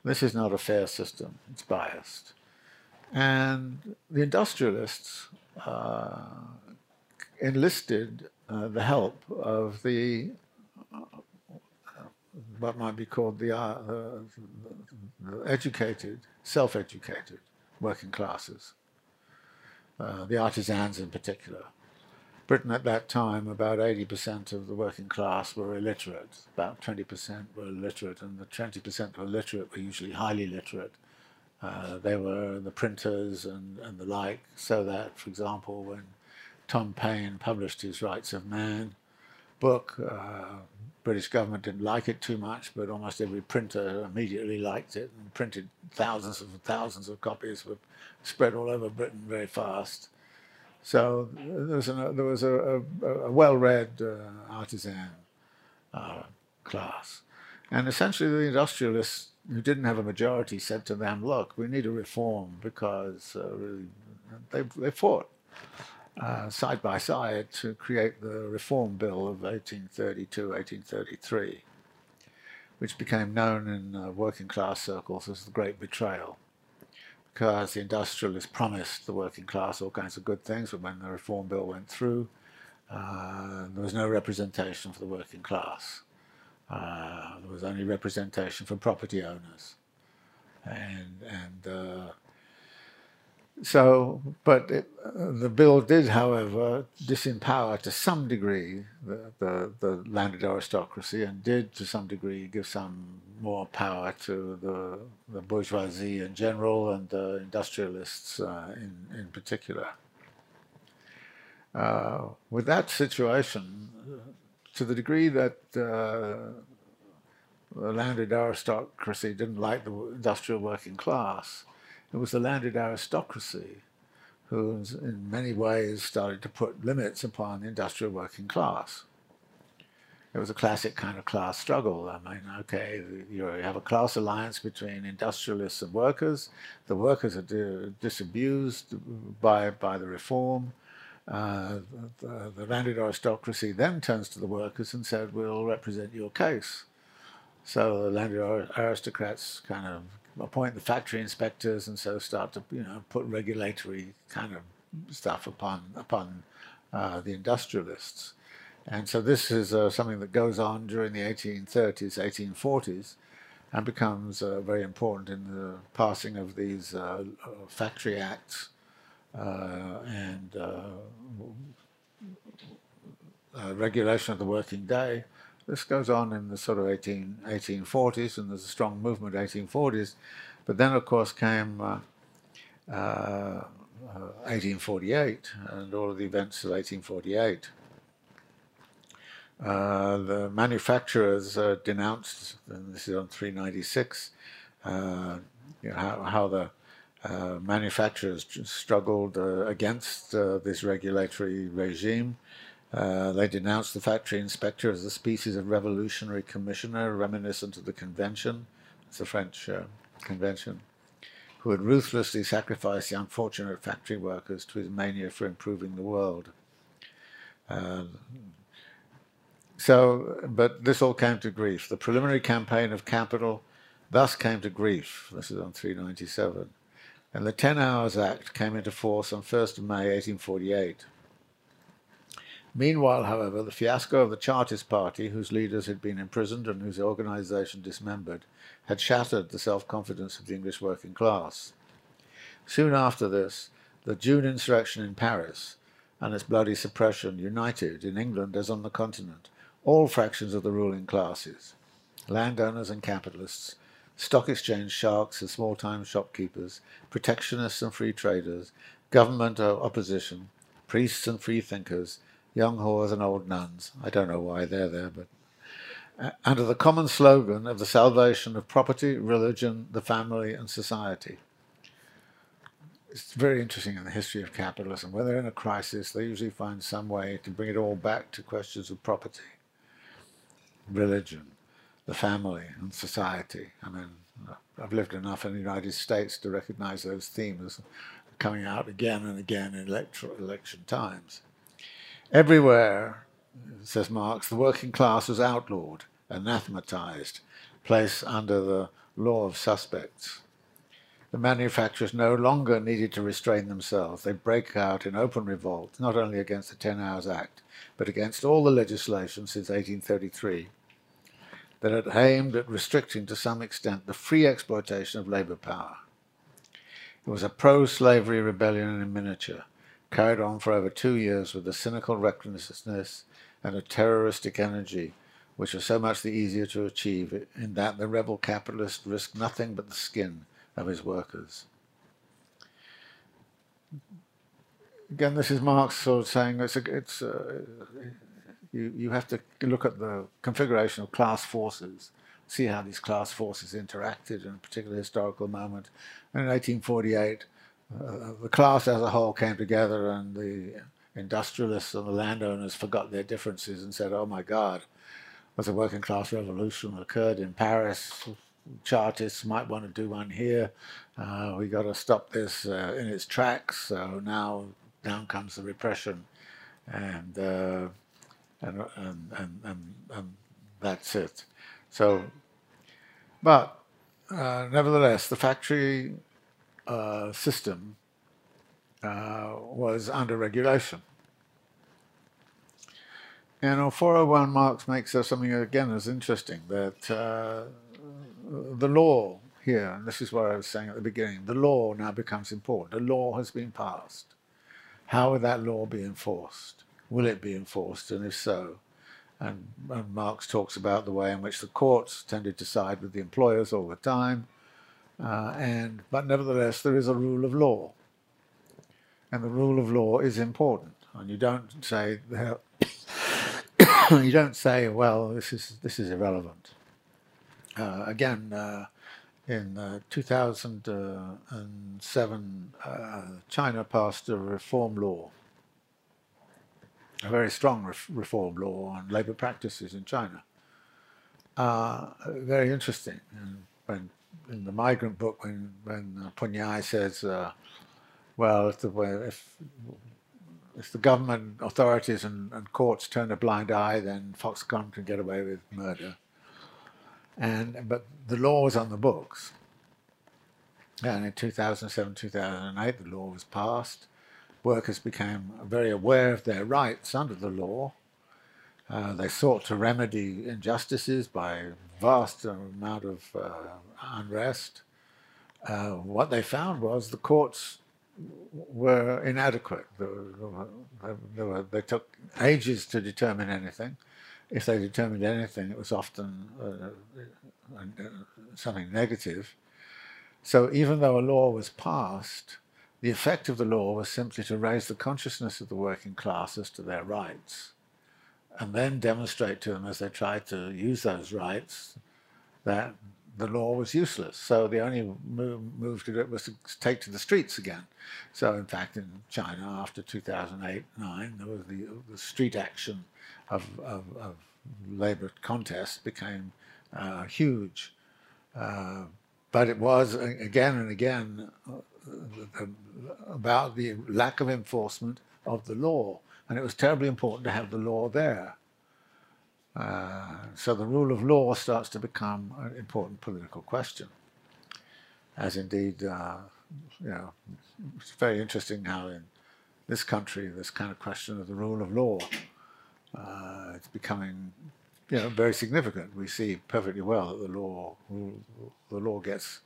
[SPEAKER 2] this is not a fair system, it's biased. And the industrialists uh, enlisted uh, the help of the what might be called the, uh, the, the educated, self-educated working classes, uh, the artisans in particular. Britain at that time, about 80% of the working class were illiterate, about 20% were illiterate, and the 20% who were literate were usually highly literate. Uh, they were the printers and, and the like, so that, for example, when Tom Paine published his Rights of Man book, uh, British government didn't like it too much, but almost every printer immediately liked it and printed thousands and thousands of copies, were spread all over Britain very fast. So there was, an, there was a, a, a well-read uh, artisan uh, class. And essentially the industrialists who didn't have a majority said to them, look, we need a reform because uh, really, they, they fought uh, side by side to create the Reform Bill of 1832 1833, which became known in uh, working class circles as the Great Betrayal. Because the industrialists promised the working class all kinds of good things, but when the Reform Bill went through, uh, there was no representation for the working class. Uh, there was only representation for property owners. And, and uh, so, but it, uh, the bill did, however, disempower to some degree the, the, the, landed aristocracy and did to some degree give some more power to the, the bourgeoisie in general and the industrialists uh, in, in particular. Uh, with that situation, to the degree that uh, the landed aristocracy didn't like the industrial working class, it was the landed aristocracy who, in many ways, started to put limits upon the industrial working class. It was a classic kind of class struggle. I mean, okay, you have a class alliance between industrialists and workers. The workers are disabused by, by the reform. Uh, the, the landed aristocracy then turns to the workers and said, we'll represent your case. So the landed aristocrats kind of appoint the factory inspectors and so start to you know put regulatory kind of stuff upon upon uh, the industrialists. And so this is uh, something that goes on during the 1830s, 1840s, and becomes uh, very important in the passing of these uh, uh, factory acts uh, and regulation of the working day. This goes on in the sort of 18, 1840s, and there's a strong movement 1840s. But then, of course, came uh, uh, 1848 and all of the events of 1848. Uh, the manufacturers uh, denounced, and this is on 396, uh, you know, how, how the uh, manufacturers struggled uh, against uh, this regulatory regime. Uh, they denounced the factory inspector as a species of revolutionary commissioner reminiscent of the convention. It's the French uh, convention who had ruthlessly sacrificed the unfortunate factory workers to his mania for improving the world. Uh, so, but this all came to grief. The preliminary campaign of capital thus came to grief. This is on 397 and the Ten Hours Act came into force on 1st of May 1848. Meanwhile, however, the fiasco of the Chartist Party, whose leaders had been imprisoned and whose organisation dismembered, had shattered the self-confidence of the English working class. Soon after this, the June insurrection in Paris and its bloody suppression united, in England as on the continent, all fractions of the ruling classes, landowners and capitalists, stock exchange sharks and small-time shopkeepers, protectionists and free traders, government opposition, priests and free thinkers, young whores and old nuns. I don't know why they're there, but uh, under the common slogan of the salvation of property, religion, the family, and society. It's very interesting in the history of capitalism. When they're in a crisis, they usually find some way to bring it all back to questions of property, religion, the family and society. I mean, I've lived enough in the United States to recognize those themes coming out again and again in election times. Everywhere, says Marx, the working class was outlawed, anathematized, placed under the law of suspects. The manufacturers no longer needed to restrain themselves. They break out in open revolt, not only against the Ten Hours Act, but against all the legislation since 1833 that had aimed at restricting to some extent the free exploitation of labour power. It was a pro-slavery rebellion in miniature, carried on for over two years with a cynical recklessness and a terroristic energy which was so much the easier to achieve in that the rebel capitalist risked nothing but the skin of his workers. Again, this is Marx sort of saying it's, a, it's a, you, you have to look at the configuration of class forces, see how these class forces interacted in a particular historical moment. And in 1848, the class as a whole came together and the industrialists and the landowners forgot their differences and said, oh my God, was a working class revolution occurred in Paris. Chartists might want to do one here. Uh, we got to stop this uh, in its tracks. So now down comes the repression. And uh, and, and, and, and, and that's it. So, but uh, nevertheless, the factory uh, system uh, was under regulation. And 401 Marx makes there something again as interesting that uh, the law here, and this is what I was saying at the beginning, the law now becomes important. The law has been passed. How will that law be enforced? Will it be enforced, and if so? And, and Marx talks about the way in which the courts tended to side with the employers all the time, uh, and but nevertheless there is a rule of law, and the rule of law is important. And you don't say you don't say, well, this is this is irrelevant. Uh, again, uh, in uh, 2007, uh, China passed a reform law a very strong reform law on labor practices in China. Uh, very interesting. And when in the migrant book, when when uh, Pun Ngai says, uh, "Well, if the, if if the government authorities and, and, courts turn a blind eye, then Foxconn can get away with murder." And but the law was on the books. And in 2007, 2008, the law was passed workers became very aware of their rights under the law. Uh, they sought to remedy injustices by vast amount of uh, unrest. Uh, what they found was the courts were inadequate. Were, they, took ages to determine anything. If they determined anything, it was often uh, uh, something negative. So even though a law was passed, the effect of the law was simply to raise the consciousness of the working class as to their rights, and then demonstrate to them as they tried to use those rights that the law was useless. So the only move, to do it was to take to the streets again. So in fact, in China after 2008 9, there was the, the street action of, of, of labor contest became uh, huge. Uh, but it was again and again uh, about the lack of enforcement of the law. And it was terribly important to have the law there. Uh, so the rule of law starts to become an important political question. As indeed, uh, you know, it's very interesting how in this country, this kind of question of the rule of law, uh, it's becoming, you know, very significant. We see perfectly well that the law, the law gets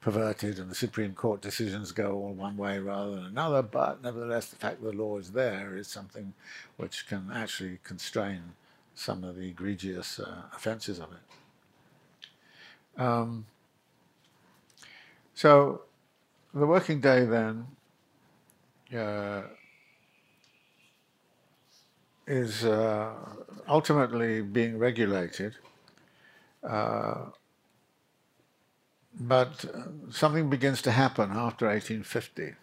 [SPEAKER 2] perverted and the Supreme Court decisions go all one way rather than another, but nevertheless the fact that the law is there is something which can actually constrain some of the egregious uh, offenses of it. Um, so the working day then uh, is uh, ultimately being regulated uh, but something begins to happen after 1850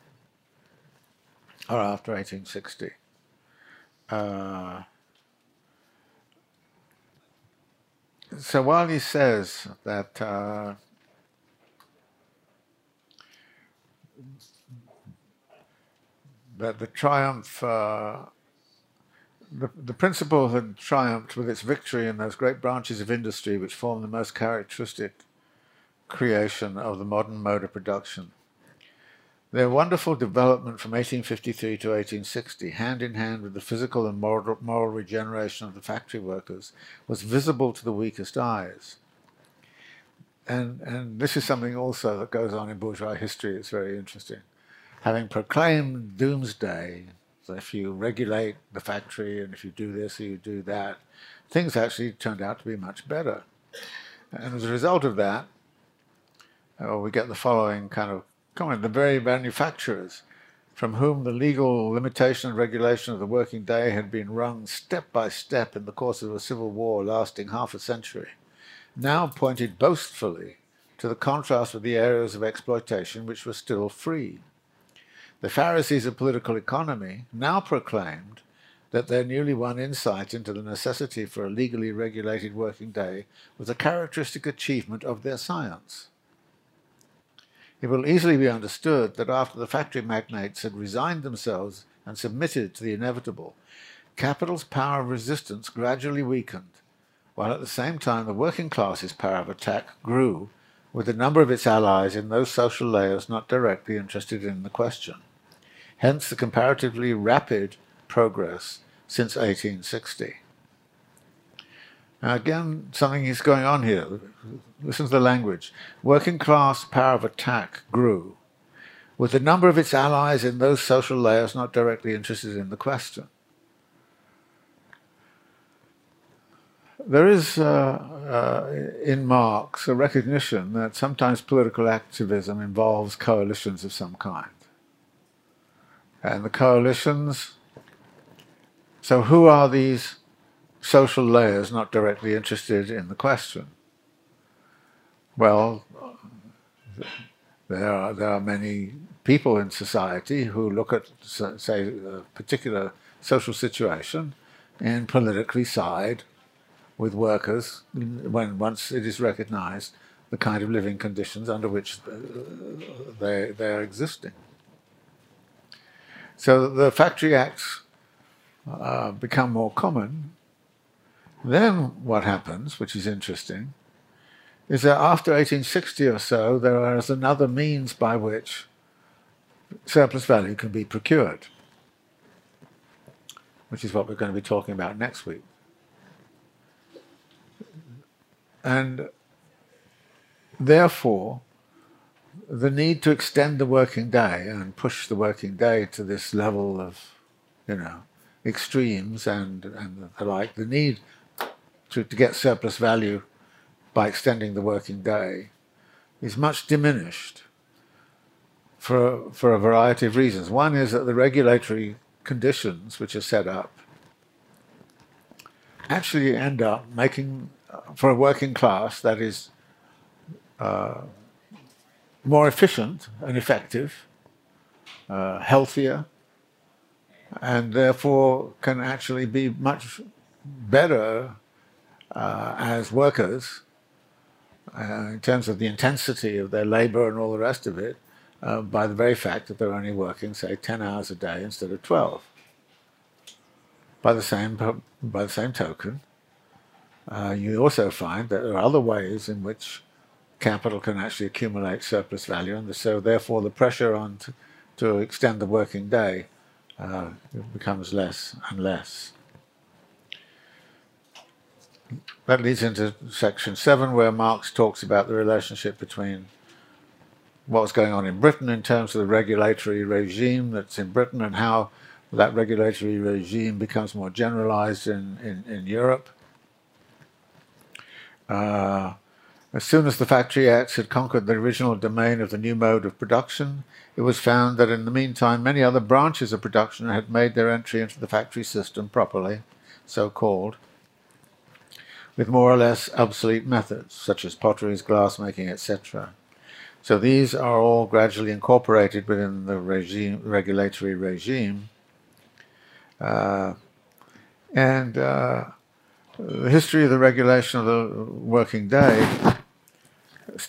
[SPEAKER 2] or after 1860. Uh, so while he says that uh, that the triumph, uh, the, the principle had triumphed with its victory in those great branches of industry which form the most characteristic creation of the modern mode of production. Their wonderful development from 1853 to 1860, hand in hand with the physical and moral, moral regeneration of the factory workers, was visible to the weakest eyes. And, and this is something also that goes on in bourgeois history. It's very interesting. Having proclaimed doomsday, so if you regulate the factory and if you do this or you do that, things actually turned out to be much better. And as a result of that, uh, we get the following kind of comment. The very manufacturers from whom the legal limitation and regulation of the working day had been wrung step by step in the course of a civil war lasting half a century, now pointed boastfully to the contrast with the areas of exploitation which were still free. The Pharisees of political economy now proclaimed that their newly won insight into the necessity for a legally regulated working day was a characteristic achievement of their science. It will easily be understood that after the factory magnates had resigned themselves and submitted to the inevitable, capital's power of resistance gradually weakened, while at the same time the working class's power of attack grew with the number of its allies in those social layers not directly interested in the question. Hence the comparatively rapid progress since 1860. Again, something is going on here. Listen to the language. Working class power of attack grew, with the number of its allies in those social layers not directly interested in the question. There is, uh, uh, in Marx, a recognition that sometimes political activism involves coalitions of some kind. And the coalitions, so who are these social layers not directly interested in the question? Well, there are, there are many people in society who look at, say, a particular social situation and politically side with workers when once it is recognized the kind of living conditions under which uh, they, they are existing. So the factory acts uh, become more common then what happens, which is interesting, is that after 1860 or so, there is another means by which surplus value can be procured, which is what we're going to be talking about next week. And therefore, the need to extend the working day and push the working day to this level of, you know, extremes and, and the like, the need to, to get surplus value by extending the working day is much diminished for, for a variety of reasons. One is that the regulatory conditions which are set up actually end up making, uh, for a working class that is uh, more efficient and effective, uh, healthier, and therefore can actually be much better uh, as workers uh, in terms of the intensity of their labor and all the rest of it uh, by the very fact that they're only working, say, 10 hours a day instead of 12. By the same, by the same token, uh, you also find that there are other ways in which capital can actually accumulate surplus value, and so therefore the pressure on to, to extend the working day uh, becomes less and less. That leads into section seven, where Marx talks about the relationship between what's going on in Britain in terms of the regulatory regime that's in Britain and how that regulatory regime becomes more generalized in, in, in Europe. Uh, as soon as the Factory Acts had conquered the original domain of the new mode of production, it was found that in the meantime many other branches of production had made their entry into the factory system properly, so called, with more or less obsolete methods, such as potteries, glassmaking, etc. So these are all gradually incorporated within the regime, regulatory regime. Uh, and uh, the history of the regulation of the working day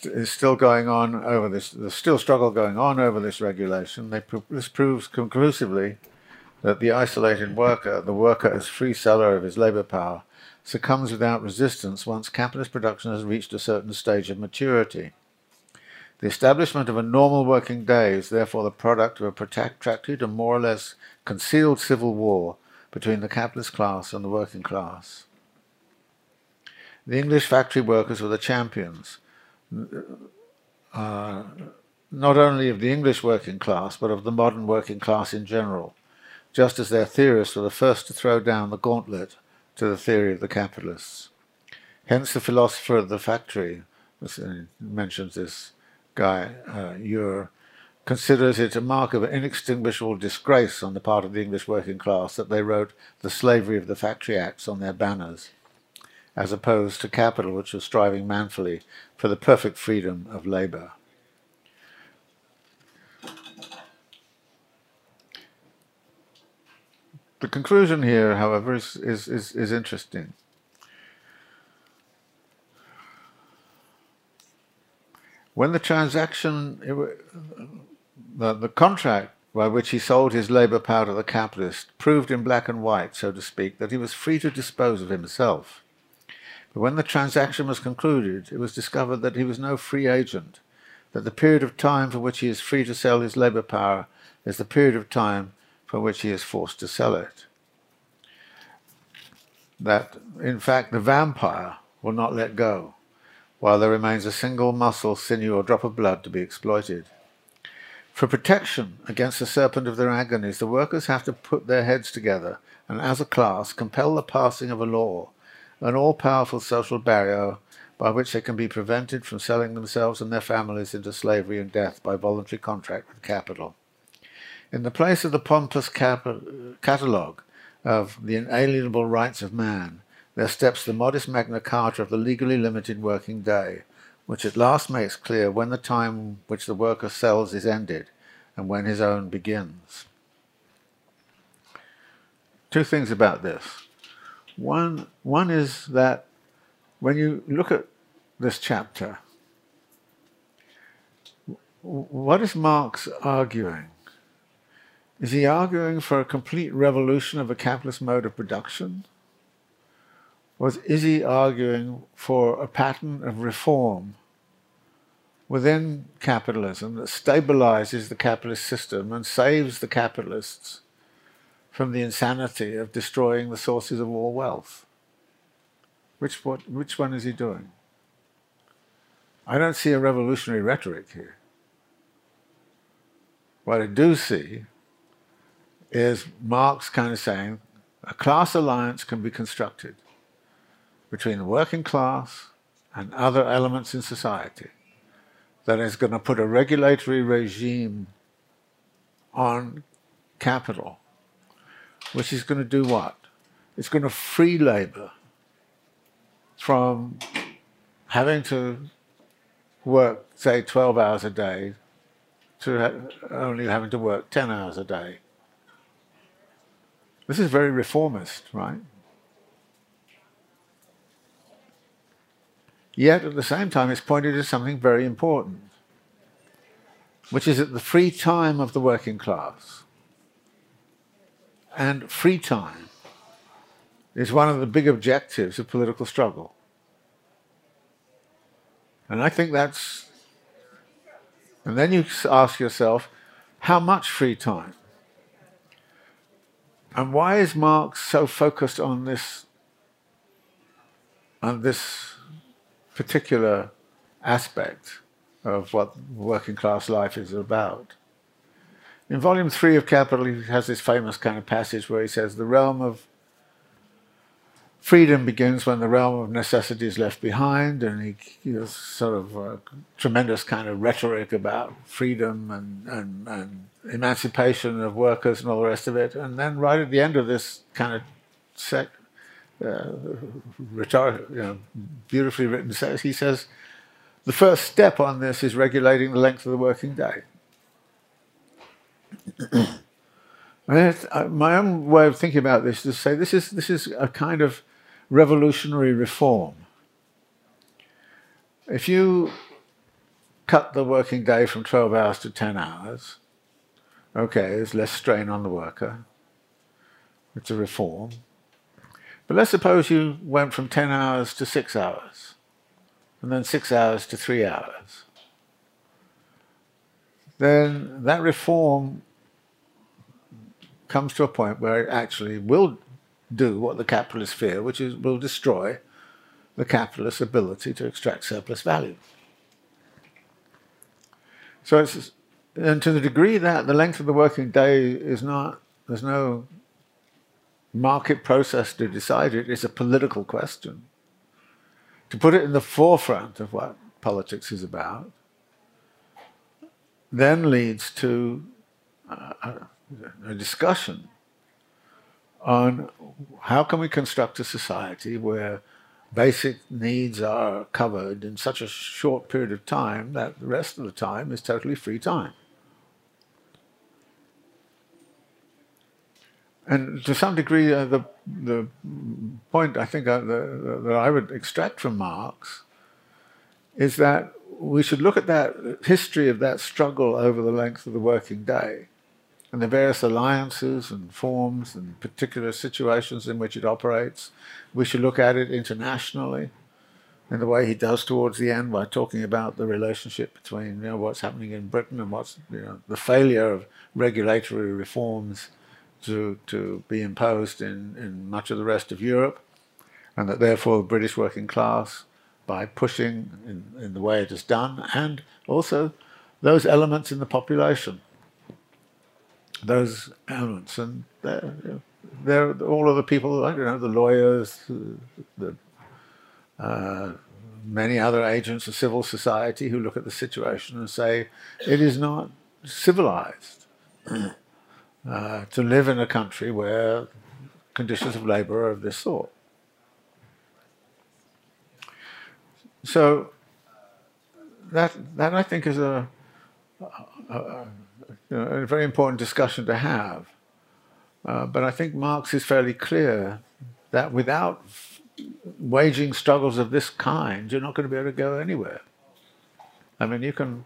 [SPEAKER 2] is still going on over this. There's still struggle going on over this regulation. This proves conclusively that the isolated worker, the worker as free seller of his labor power, succumbs without resistance once capitalist production has reached a certain stage of maturity. The establishment of a normal working day is therefore the product of a protracted and more or less concealed civil war between the capitalist class and the working class. The English factory workers were the champions, uh, not only of the English working class, but of the modern working class in general, just as their theorists were the first to throw down the gauntlet to the theory of the capitalists. Hence, the philosopher of the factory mentions this guy, uh, Ure, considers it a mark of inextinguishable disgrace on the part of the English working class that they wrote the slavery of the Factory Acts on their banners, as opposed to capital, which was striving manfully for the perfect freedom of labour. The conclusion here, however, is, is, is, is interesting. When the transaction, the, the contract by which he sold his labour power to the capitalist proved in black and white, so to speak, that he was free to dispose of himself. But when the transaction was concluded, it was discovered that he was no free agent, that the period of time for which he is free to sell his labour power is the period of time for which he is forced to sell it. That, in fact, the vampire will not let go, while there remains a single muscle, sinew, or drop of blood to be exploited. For protection against the serpent of their agonies, the workers have to put their heads together and, as a class, compel the passing of a law, an all powerful social barrier by which they can be prevented from selling themselves and their families into slavery and death by voluntary contract with capital. In the place of the pompous catalogue of the inalienable rights of man, there steps the modest Magna Carta of the legally limited working day, which at last makes clear when the time which the worker sells is ended and when his own begins. Two things about this. One, one is that when you look at this chapter, what is Marx arguing? Is he arguing for a complete revolution of a capitalist mode of production? Or is he arguing for a pattern of reform within capitalism that stabilizes the capitalist system and saves the capitalists from the insanity of destroying the sources of all wealth? Which, what, which one is he doing? I don't see a revolutionary rhetoric here. What I do see is Marx kind of saying a class alliance can be constructed between the working class and other elements in society that is going to put a regulatory regime on capital, which is going to do what? It's going to free labor from having to work, say, 12 hours a day to only having to work 10 hours a day. This is very reformist, right? Yet at the same time, it's pointed to something very important, which is that the free time of the working class and free time is one of the big objectives of political struggle. And I think that's. And then you ask yourself, how much free time? And why is Marx so focused on this, on this particular aspect of what working class life is about? In volume three of Capital, he has this famous kind of passage where he says, The realm of freedom begins when the realm of necessity is left behind, and he, has sort of a tremendous kind of rhetoric about freedom and, and, and emancipation of workers and all the rest of it. And then right at the end of this kind of sec, uh, rhetoric, you know, beautifully written, he says, the first step on this is regulating the length of the working day. my own way of thinking about this is to say this is this is a kind of revolutionary reform. If you cut the working day from 12 hours to 10 hours, okay, there's less strain on the worker. It's a reform. But let's suppose you went from 10 hours to 6 hours, and then 6 hours to 3 hours. Then that reform comes to a point where it actually will do what the capitalists fear, which is will destroy the capitalist's ability to extract surplus value. So it's and to the degree that the length of the working day is not there's no market process to decide it, it's a political question. To put it in the forefront of what politics is about then leads to a, a discussion on how can we construct a society where basic needs are covered in such a short period of time that the rest of the time is totally free time. And to some degree, uh, the, the point I think uh, the, that I would extract from Marx is that we should look at that history of that struggle over the length of the working day and the various alliances and forms and particular situations in which it operates. We should look at it internationally in the way he does towards the end by talking about the relationship between you know, what's happening in Britain and what's you know, the failure of regulatory reforms to, to be imposed in, in much of the rest of Europe, and that therefore the British working class, by pushing in, in the way it is done, and also those elements in the population those elements, and they're, they're all of the people. I don't know the lawyers, the uh, many other agents of civil society who look at the situation and say it is not civilized uh, to live in a country where conditions of labor are of this sort. So that that I think is a, a, a a very important discussion to have. Uh, but I think Marx is fairly clear that without waging struggles of this kind, you're not going to be able to go anywhere. I mean, you can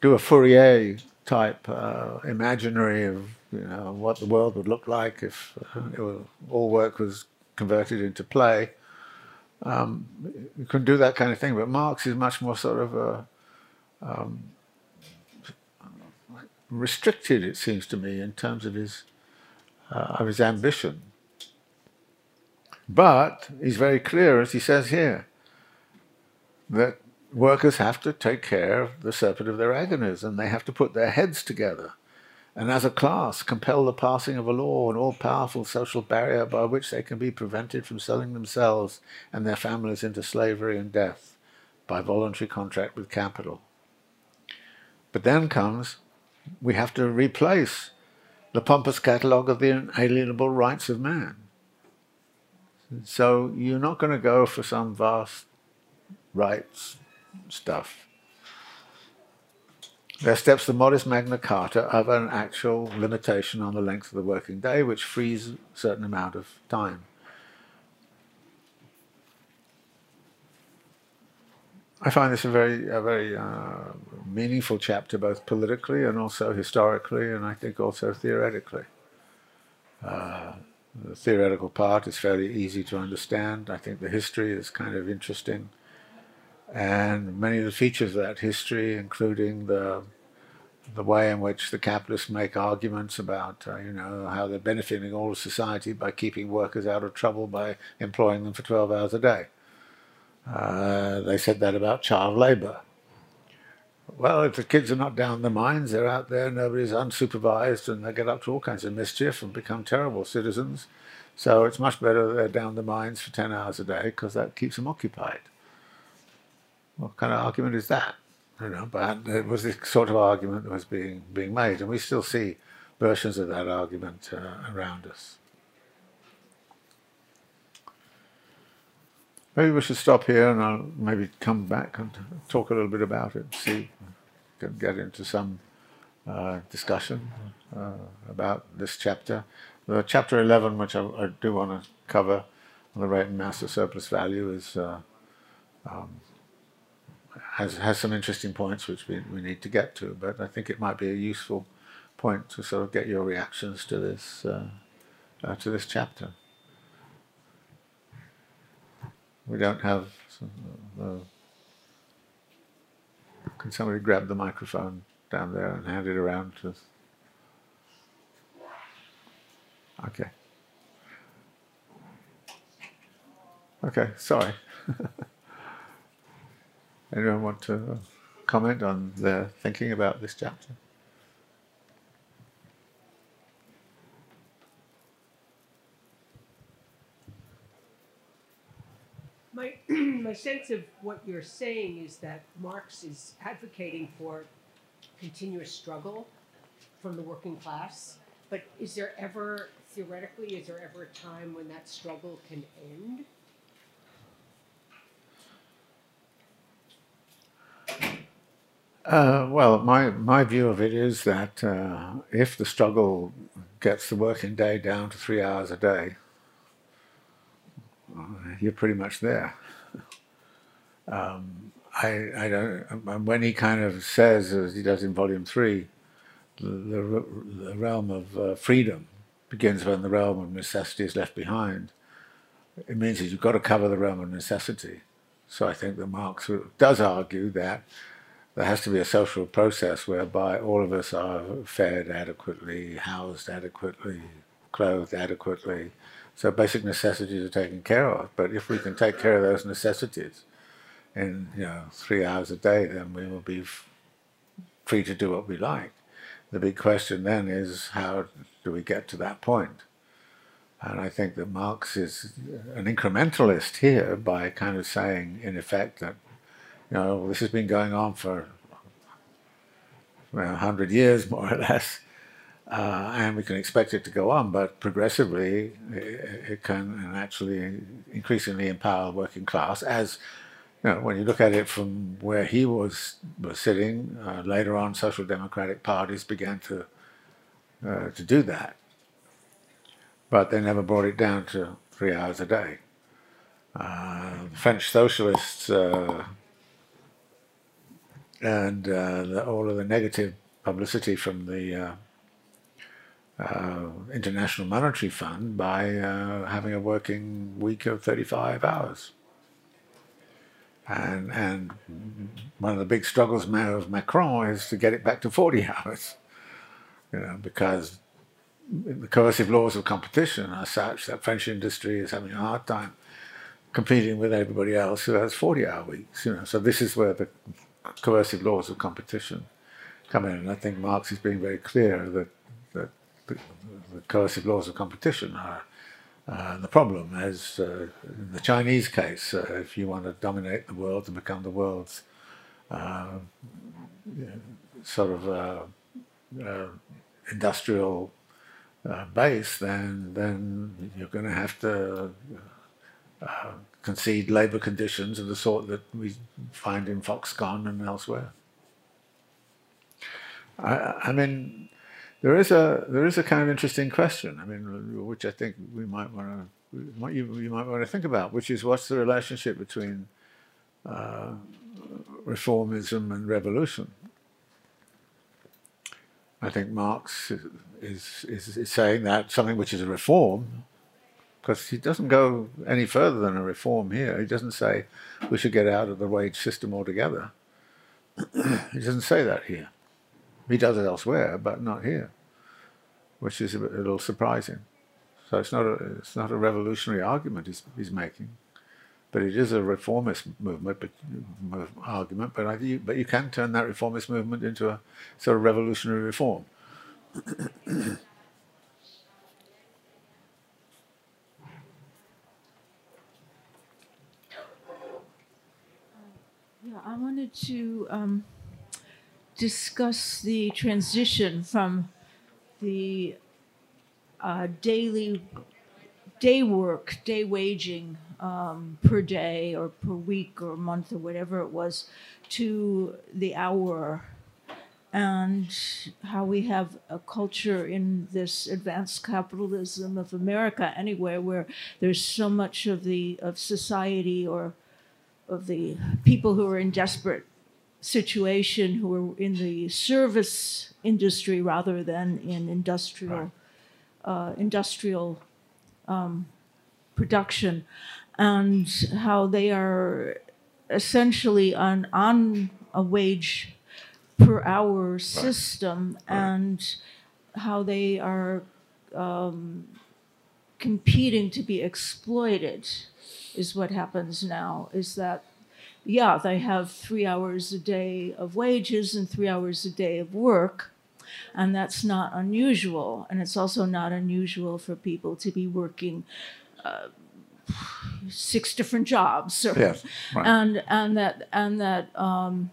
[SPEAKER 2] do a Fourier type uh, imaginary of you know what the world would look like if uh, all work was converted into play. Um, you can do that kind of thing, but Marx is much more sort of a um, restricted, it seems to me, in terms of his, uh, of his ambition. But he's very clear, as he says here, that workers have to take care of the serpent of their agonies and they have to put their heads together and as a class compel the passing of a law, an all powerful social barrier by which they can be prevented from selling themselves and their families into slavery and death by voluntary contract with capital. But then comes we have to replace the pompous catalogue of the inalienable rights of man. So you're not going to go for some vast rights stuff. there steps the modest Magna Carta of an actual limitation on the length of the working day, which frees a certain amount of time. I find this a very, a very uh, meaningful chapter, both politically and also historically, and I think also theoretically. Uh, the theoretical part is fairly easy to understand. I think the history is kind of interesting. And many of the features of that history, including the the way in which the capitalists make arguments about, uh, you know, how they're benefiting all of society by keeping workers out of trouble by employing them for 12 hours a day. Uh, they said that about child labor. Well, if the kids are not down the mines, they're out there, nobody's unsupervised, and they get up to all kinds of mischief and become terrible citizens. So it's much better they're down the mines for 10 hours a day because that keeps them occupied. What kind of argument is that? You know, but it was the sort of argument that was being being made, and we still see versions of that argument uh, around us. Maybe we should stop here, and I'll maybe come back and talk a little bit about it. See, can get into some uh, discussion uh, about this chapter. The chapter eleven, which I, I do want to cover, on the rate and mass of surplus value, is. Uh, um, has has some interesting points which we, we need to get to, but I think it might be a useful point to sort of get your reactions to this uh, uh, to this chapter. We don't have. Uh, can somebody grab the microphone down there and hand it around to? Okay. Okay, sorry. Anyone want to comment on their thinking about this chapter?
[SPEAKER 3] My, my sense of what you're saying is that Marx is advocating for continuous struggle from the working class. But is there ever, theoretically, is there ever a time when that struggle can end?
[SPEAKER 2] Uh, well, my, my view of it is that uh, if the struggle gets the working day down to three hours a day, uh, you're pretty much there. Um, I, I don't. When he kind of says, as he does in Volume Three, the, the, the realm of uh, freedom begins when the realm of necessity is left behind. It means that you've got to cover the realm of necessity. So I think that Marx does argue that there has to be a social process whereby all of us are fed adequately, housed adequately, clothed adequately. So basic necessities are taken care of. But if we can take care of those necessities in you know three hours a day, then we will be free to do what we like. The big question then is how do we get to that point? And I think that Marx is an incrementalist here by kind of saying, in effect, that you know, this has been going on for well, 100 years, more or less, uh, and we can expect it to go on, but progressively it, it can actually increasingly empower the working class as you know, when you look at it from where he was, was sitting, uh, later on social democratic parties began to, uh, to do that. But they never brought it down to three hours a day. Uh, French socialists uh, and uh, the, all of the negative publicity from the uh, uh, International Monetary Fund by uh, having a working week of 35 hours. And, and one of the big struggles now of Macron is to get it back to 40 hours, you know, because the coercive laws of competition are such that French industry is having a hard time competing with everybody else who has 40 hour weeks, you know. So this is where the coercive laws of competition come in. And I think Marx is being very clear that, that the, the coercive laws of competition are uh, the problem. As uh, in the Chinese case, uh, if you want to dominate the world and become the world's uh, sort of uh, uh, industrial base, then then you're going to have to concede labour conditions of the sort that we find in Foxconn and elsewhere. I, I mean, there is a there is a kind of interesting question. I mean, which I think we might want to you, you might want to think about, which is what's the relationship between uh, reformism and revolution? I think Marx is, is, is saying that something which is a reform, because he doesn't go any further than a reform here. He doesn't say we should get out of the wage system altogether. he doesn't say that here. He does it elsewhere, but not here, which is a, bit, a little surprising. So it's not a, it's not a revolutionary argument he's, he's making, but it is a reformist movement but, argument. But I, you, but you can turn that reformist movement into a sort of revolutionary reform.
[SPEAKER 4] I wanted to um, discuss the transition from the uh, daily day work, day waging um, per day or per week or month or whatever it was, to the hour, and how we have a culture in this advanced capitalism of America anyway, where there's so much of the of society or of the people who are in desperate situation who are in the service industry rather than in industrial uh, industrial um, production and how they are essentially on on a wage per hour system right. and how they are um, competing to be exploited is what happens now is that yeah they have three hours a day of wages and three hours a day of work and that's not unusual and it's also not unusual for people to be working uh, six different jobs or,
[SPEAKER 2] yes, right.
[SPEAKER 4] and and that and that um,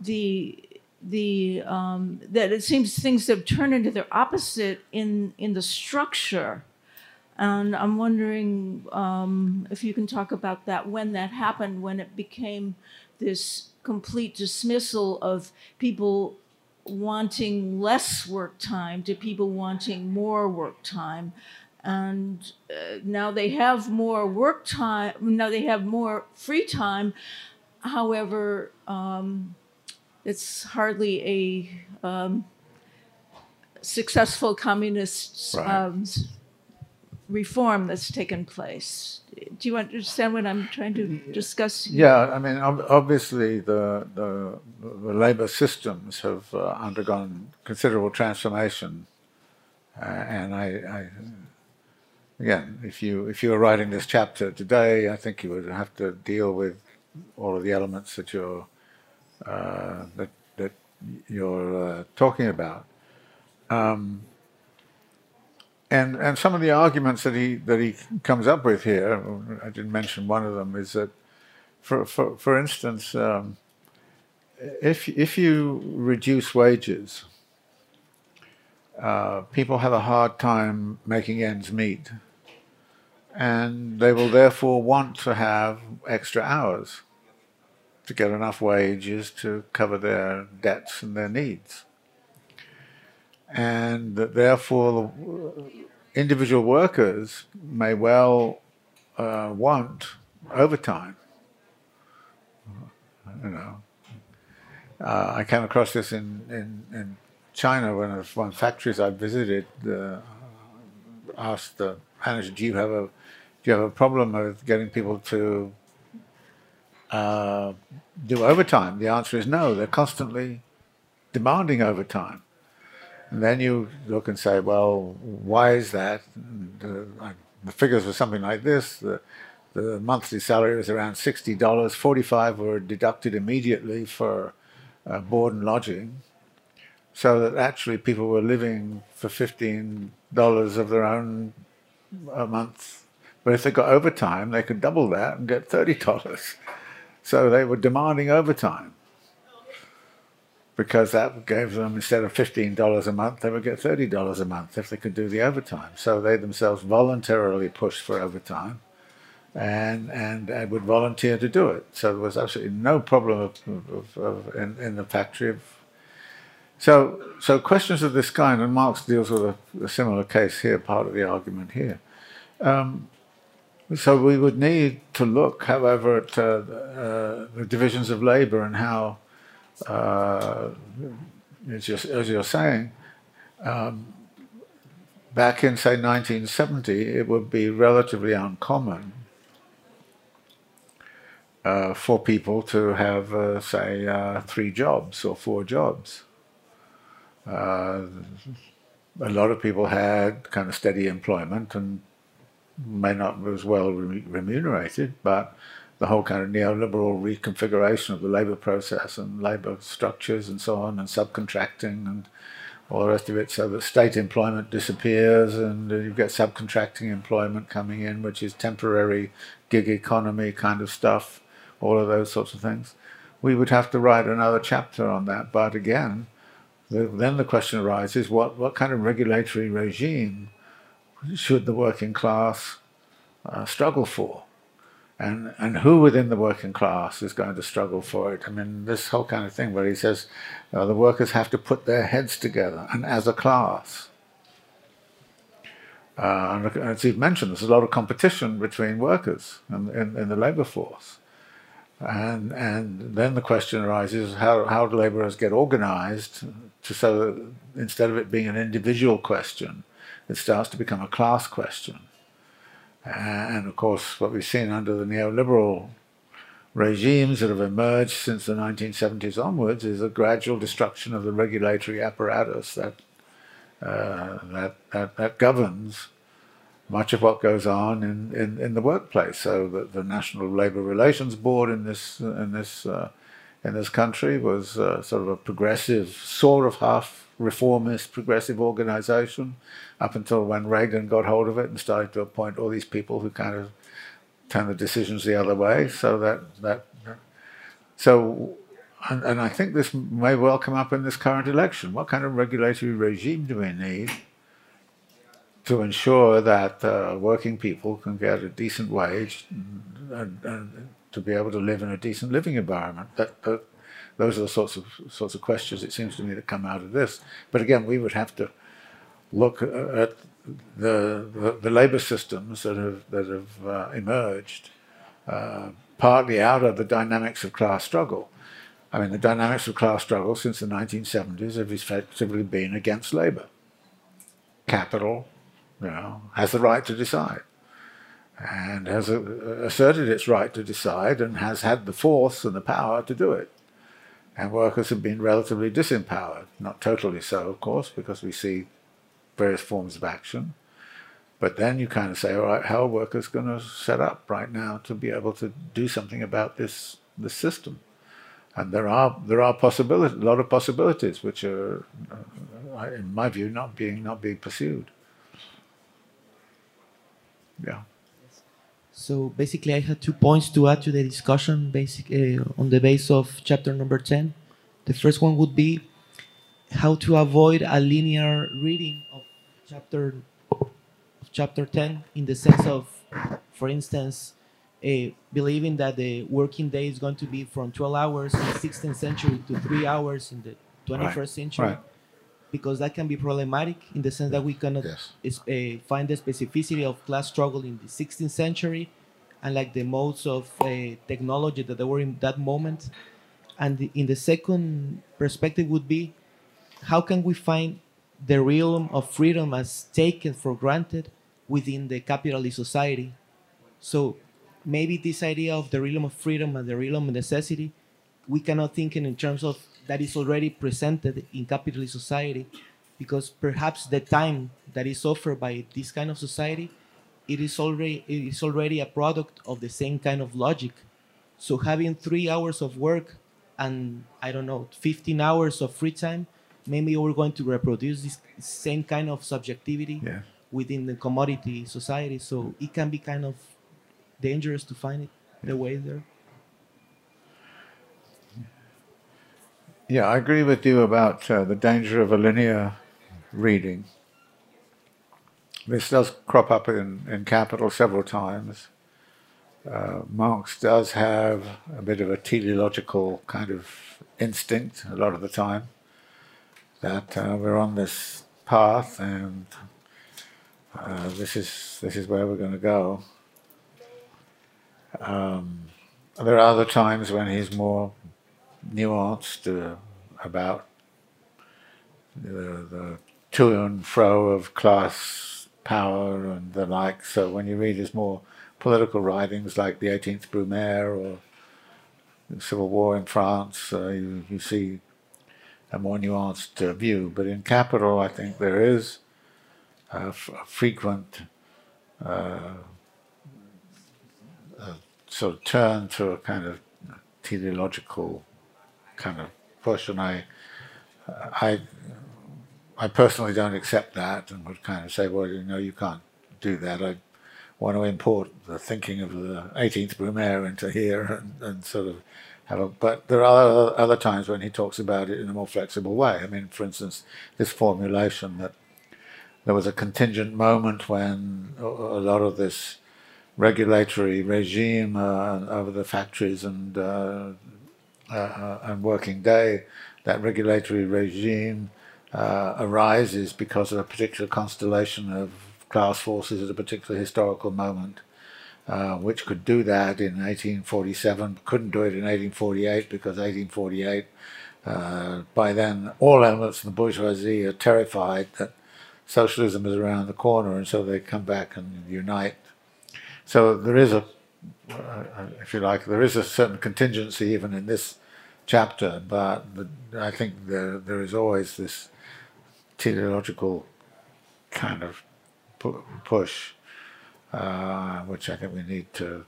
[SPEAKER 4] the the um, that it seems things have turned into their opposite in in the structure and I'm wondering um, if you can talk about that, when that happened, when it became this complete dismissal of people wanting less work time to people wanting more work time. And uh, now they have more work time, now they have more free time. However, um, it's hardly a um, successful communist right. Reform that's taken place. Do you understand what I'm trying to discuss?
[SPEAKER 2] Yeah, I mean, obviously the the, the labor systems have uh, undergone considerable transformation, uh, and I, I, again, if you if you were writing this chapter today, I think you would have to deal with all of the elements that you're uh, that that you're uh, talking about. Um, and and some of the arguments that he that he comes up with here, I didn't mention one of them, is that, for for for instance, um, if if you reduce wages, uh, people have a hard time making ends meet, and they will therefore want to have extra hours to get enough wages to cover their debts and their needs and that therefore individual workers may well uh, want overtime. You know, uh, I came across this in, in, in China when I was one factories I visited. Uh, asked the manager, "Do you have a do you have a problem with getting people to uh, do overtime?" The answer is no. They're constantly demanding overtime. And then you look and say, well, why is that? The, the figures were something like this. The, the monthly salary was around $60. 45 were deducted immediately for uh, board and lodging. So that actually people were living for $15 of their own a month. But if they got overtime, they could double that and get $30. So they were demanding overtime because that gave them instead of fifteen dollars a month, they would get thirty dollars a month if they could do the overtime. So they themselves voluntarily pushed for overtime, and and, and would volunteer to do it. So there was absolutely no problem of, of, of in, in the factory of So, so questions of this kind, and Marx deals with a, a similar case here, part of the argument here. Um, so we would need to look, however, at uh, uh, the divisions of labour and how, uh, as, you're, as, you're, saying, um, back in, say, 1970, it would be relatively uncommon uh, for people to have, uh, say, uh, three jobs or four jobs. Uh, a lot of people had kind of steady employment and may not be as well remunerated, but the whole kind of neoliberal reconfiguration of the labour process and labour structures and so on, and subcontracting and all the rest of it, so that state employment disappears and you get subcontracting employment coming in, which is temporary gig economy kind of stuff, all of those sorts of things. We would have to write another chapter on that, but again, the, then the question arises what, what kind of regulatory regime should the working class uh, struggle for? And, and who within the working class is going to struggle for it? I mean, this whole kind of thing where he says uh, the workers have to put their heads together and as a class. Uh, and as you've mentioned, there's a lot of competition between workers in, in, in the labour force. And, and then the question arises how, how do labourers get organised to so that instead of it being an individual question, it starts to become a class question. And of course, what we've seen under the neoliberal regimes that have emerged since the 1970s onwards is a gradual destruction of the regulatory apparatus that, uh, that, that, that governs much of what goes on in, in, in the workplace. So the, the National Labour Relations Board in this in this uh, in this country was uh, sort of a progressive, sort of half reformist, progressive organisation, up until when Reagan got hold of it and started to appoint all these people who kind of turn the decisions the other way. So that that so. And, and I think this may well come up in this current election. What kind of regulatory regime do we need to ensure that uh, working people can get a decent wage and, and, to be able to live in a decent living environment. That, that, those are the sorts of sorts of questions it seems to me that come out of this. But again, we would have to look at the the, the labour systems that have that have uh, emerged uh, partly out of the dynamics of class struggle. I mean, the dynamics of class struggle since the 1970s have effectively been against labour. Capital, you know, has the right to decide and has asserted its right to decide and has had the force and the power to do it. And workers have been relatively disempowered, not totally so, of course, because we see various forms of action. But then you kind of say, all right, how are workers going to set up right now to be able to do something about this this system? And there are there are possibilities, a lot of possibilities, which are, uh, in my view, not being not being pursued. Yeah.
[SPEAKER 5] So basically, I had two points to add to the discussion, basic uh, on the base of chapter number ten. The first one would be how to avoid a linear reading of chapter of chapter ten, in the sense of, for instance, uh, believing that the working day is going to be from 12 hours in the 16th century to three hours in the 21st right. century. Right because that can be problematic in the sense that we cannot yes. uh, find the specificity of class struggle in the 16th century and like the modes of uh, technology that they were in that moment. And the, in the second perspective would be how can we find the realm of freedom as taken for granted within the capitalist society? So maybe this idea of the realm of freedom and the realm of necessity, we cannot think in terms of that is already presented in capitalist society because perhaps the time that is offered by this kind of society it is already it is already a product of the same kind of logic so having three hours of work and i don't know 15 hours of free time maybe we're going to reproduce this same kind of subjectivity yeah. within the commodity society so it can be kind of dangerous to find it yeah. the way there
[SPEAKER 2] Yeah, I agree with you about uh, the danger of a linear reading. This does crop up in, in Capital several times. Uh, Marx does have a bit of a teleological kind of instinct a lot of the time. that uh, we're on this path and uh, this is this is where we're going to go. Um, there are other times when he's more nuanced uh, about the, the to and fro of class power and the like. So when you read his more political writings like the 18th Brumaire or the Civil War in France, uh, you, you see a more nuanced uh, view. But in Capital, I think there is a, frequent uh, sort of turn to a kind of teleological kind of push, and I, I, I personally don't accept that, and would kind of say, well, you know, you can't do that. I want to import the thinking of the 18th Brumaire into here, and, and sort of have a. But there are other times when he talks about it in a more flexible way. I mean, for instance, this formulation that there was a contingent moment when a lot of this regulatory regime uh, over the factories and uh, uh, and working day, that regulatory regime uh, arises because of a particular constellation of class forces at a particular historical moment, uh, which could do that in 1847, couldn't do it in 1848 because 1848, uh, by then all elements of the bourgeoisie are terrified that socialism is around the corner, and so they come back and unite. So there is a, uh, if you like, there is a certain contingency even in this chapter, but the, I think there, there is always this teleological kind of pu- push, uh, which I think we need to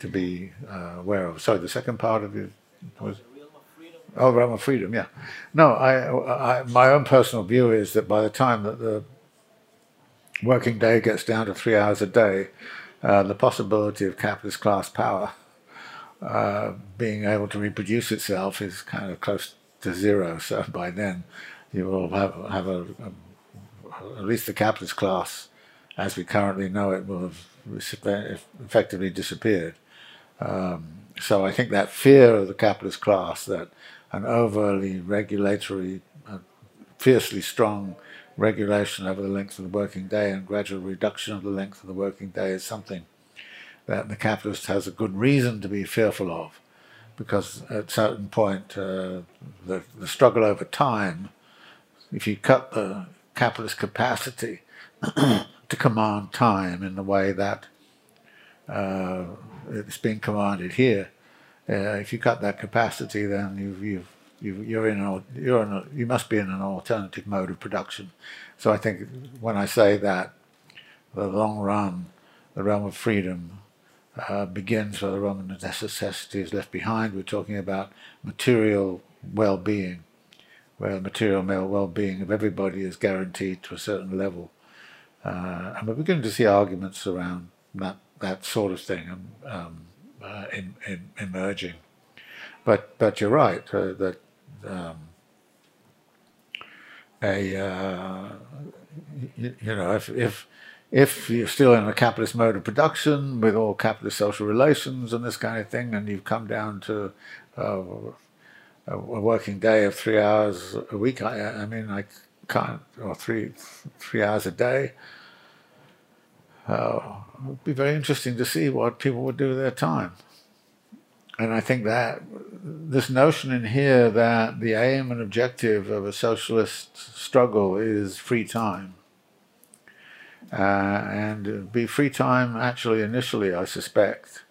[SPEAKER 2] to be uh, aware of. Sorry, the second part of it was. Oh, realm of freedom, yeah. No, I, I, my own personal view is that by the time that the working day gets down to three hours a day, uh, the possibility of capitalist class power uh, being able to reproduce itself is kind of close to zero. So by then, you will have, have a, a at least the capitalist class, as we currently know it, will have effectively disappeared. Um, so I think that fear of the capitalist class, that an overly regulatory, uh, fiercely strong regulation over the length of the working day and gradual reduction of the length of the working day is something that the capitalist has a good reason to be fearful of, because at a certain point, uh, the, the struggle over time, if you cut the capitalist capacity to command time in the way that uh, it's being commanded here, uh, if you cut that capacity, then you've, you've you, are in a, you're in a, you must be in an alternative mode of production. So I think when I say that, the long run, the realm of freedom uh, begins where the realm of necessity is left behind. We're talking about material well-being, where the material well-being of everybody is guaranteed to a certain level. Uh, and we're beginning to see arguments around that, that sort of thing um, uh, in, in, emerging. But, but you're right uh, that um, a uh, you, you, know if if if you're still in a capitalist mode of production with all capitalist social relations and this kind of thing, and you've come down to uh, a working day of three hours a week, I, I mean, I can't, or three three hours a day. Uh, it'd be very interesting to see what people would do with their time. And I think that this notion in here that the aim and objective of a socialist struggle is free time. Uh, and be free time actually initially, I suspect,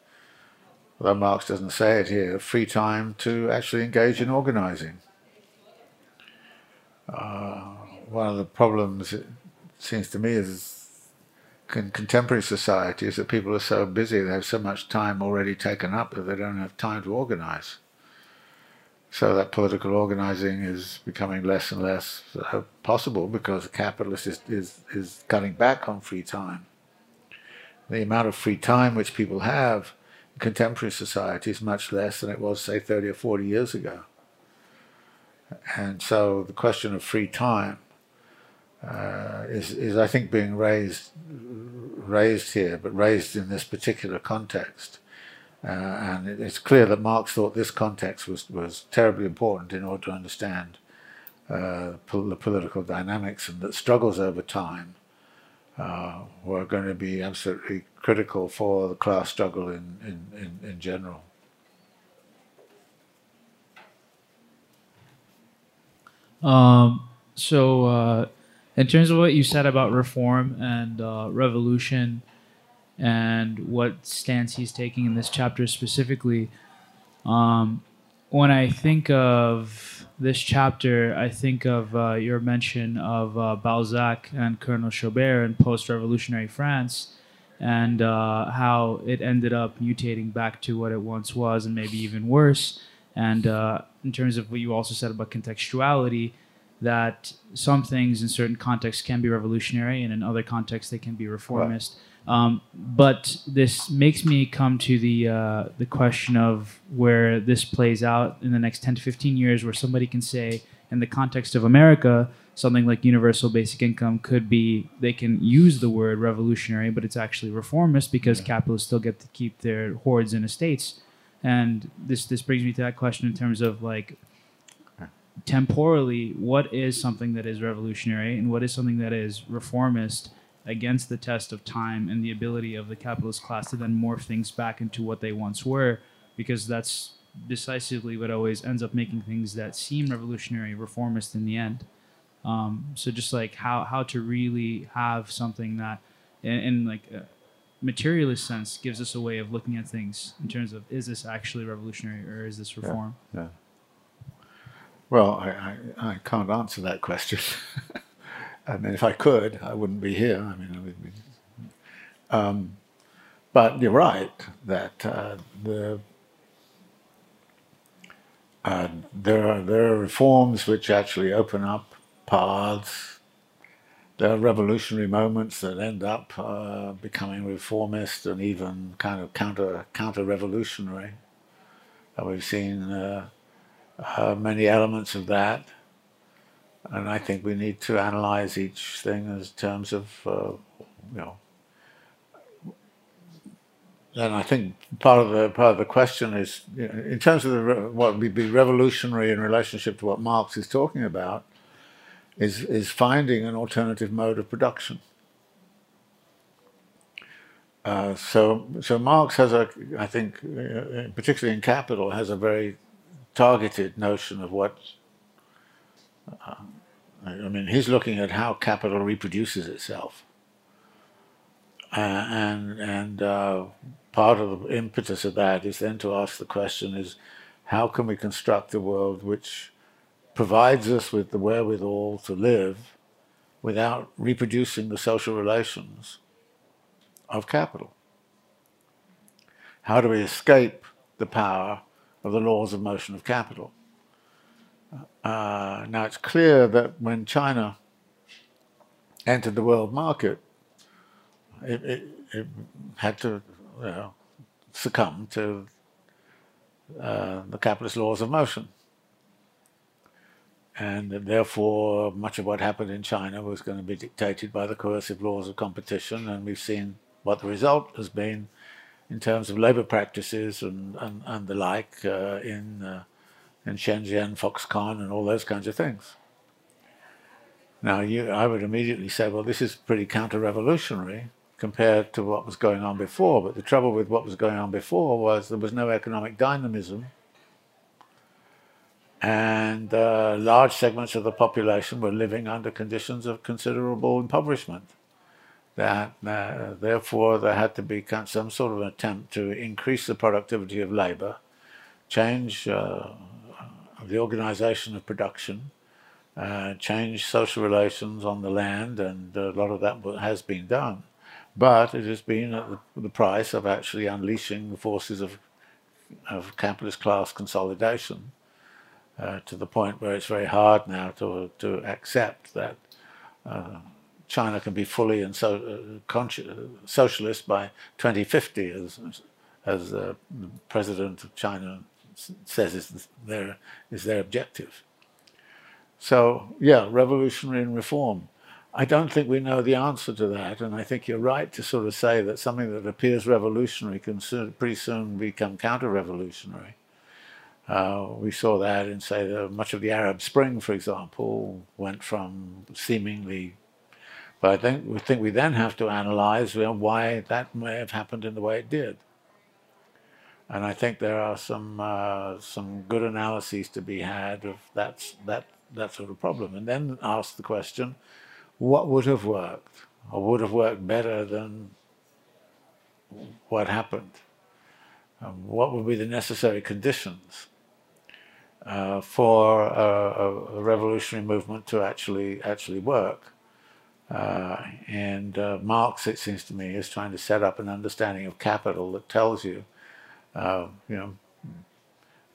[SPEAKER 2] although Marx doesn't say it here, free time to actually engage in organizing. Uh, one of the problems, it seems to me, is in contemporary society is that people are so busy, they have so much time already taken up that they don't have time to organize. So that political organizing is becoming less and less uh, possible because the capitalist is, is, is cutting back on free time. The amount of free time which people have contemporary society is much less than it was, say, 30 or 40 years ago. And so the question of free time uh, is, is, I think, being raised raised here, but raised in this particular context. Uh, and it's clear that Marx thought this context was, was terribly important in order to understand uh, the political dynamics and the struggles over time uh, were going to be absolutely critical for the class struggle in, in, in, in general.
[SPEAKER 6] Um, so, uh, in terms of what you said about reform and uh, revolution and what stance he's taking in this chapter specifically, um, when I think of this chapter, I think of uh, your mention of uh, Balzac and Colonel Chabert in post revolutionary France and uh, how it ended up mutating back to what it once was and maybe even worse. And uh, in terms of what you also said about contextuality, that some things in certain contexts can be revolutionary and in other contexts they can be reformist. Um, but this makes me come to the uh, the question of where this plays out in the next 10 to 15 years, where somebody can say, in the context of America, something like universal basic income could be they can use the word revolutionary, but it's actually reformist because capitalists still get to keep their hoards and estates. And this this brings me to that question in terms of like temporally, what is something that is revolutionary and what is something that is reformist against the test of time and the ability of the capitalist class to then morph things back into what they once were, because that's decisively what always ends up making things that seem revolutionary reformist in the end. Um, so just like how how to really have something that, in, in like a materialist sense, gives us a way of looking at things in terms of is this actually revolutionary or is this reform?
[SPEAKER 2] Yeah. Well, I, I, I can't answer that question. I mean, if I could, I wouldn't be here. I mean, I um, but you're right that uh, the uh, there are there are reforms which actually open up paths. There are revolutionary moments that end up uh, becoming reformist and even kind of counter counter revolutionary. And we've seen uh, uh, many elements of that. And I think we need to analyze each thing in terms of, uh, you know. And I think part of the part of the question is, you know, in terms of the, what would be revolutionary in relationship to what Marx is talking about, is is finding an alternative mode of production. Uh, so so Marx has a, I think, uh, particularly in Capital, has a very targeted notion of what. I mean, he's looking at how capital reproduces itself, uh, and and uh, part of the impetus of that is then to ask the question: is how can we construct a world which provides us with the wherewithal to live without reproducing the social relations of capital? How do we escape the power of the laws of motion of capital? Uh, now it's clear that when China entered the world market, it, it, it had to you know, succumb to uh, the capitalist laws of motion. And therefore, much of what happened in China was going to be dictated by the coercive laws of competition, and we've seen what the result has been in terms of labor practices and, and, and the like uh, in in Shenzhen, Foxconn, and all those kinds of things. Now, you, I would immediately say, well, this is pretty counter-revolutionary compared to what was going on before. But the trouble with what was going on before was there was no economic dynamism, and uh, large segments of the population were living under conditions of considerable impoverishment. That uh, therefore there had to be some sort of attempt to increase the productivity of labor, change uh, the organization of production, uh, change social relations on the land, and a lot of that has been done. But it has been at the, price of actually unleashing the forces of, of capitalist class consolidation uh, to the point where it's very hard now to, to accept that uh, China can be fully and so, uh, socialist by 2050, as, as the president of China says is their is their objective. So yeah, revolutionary and reform. I don't think we know the answer to that, and I think you're right to sort of say that something that appears revolutionary can soon, pretty soon become counter-revolutionary. Uh, we saw that in, say, the, much of the Arab Spring, for example, went from seemingly. But I think we think we then have to analyze why that may have happened in the way it did. And I think there are some uh, some good analyses to be had of that that that sort of problem, and then ask the question, what would have worked, or would have worked better than what happened? Um, what would be the necessary conditions uh, for a, a, revolutionary movement to actually actually work? Uh, and uh, Marx, it seems to me, is trying to set up an understanding of capital that tells you, uh, you know,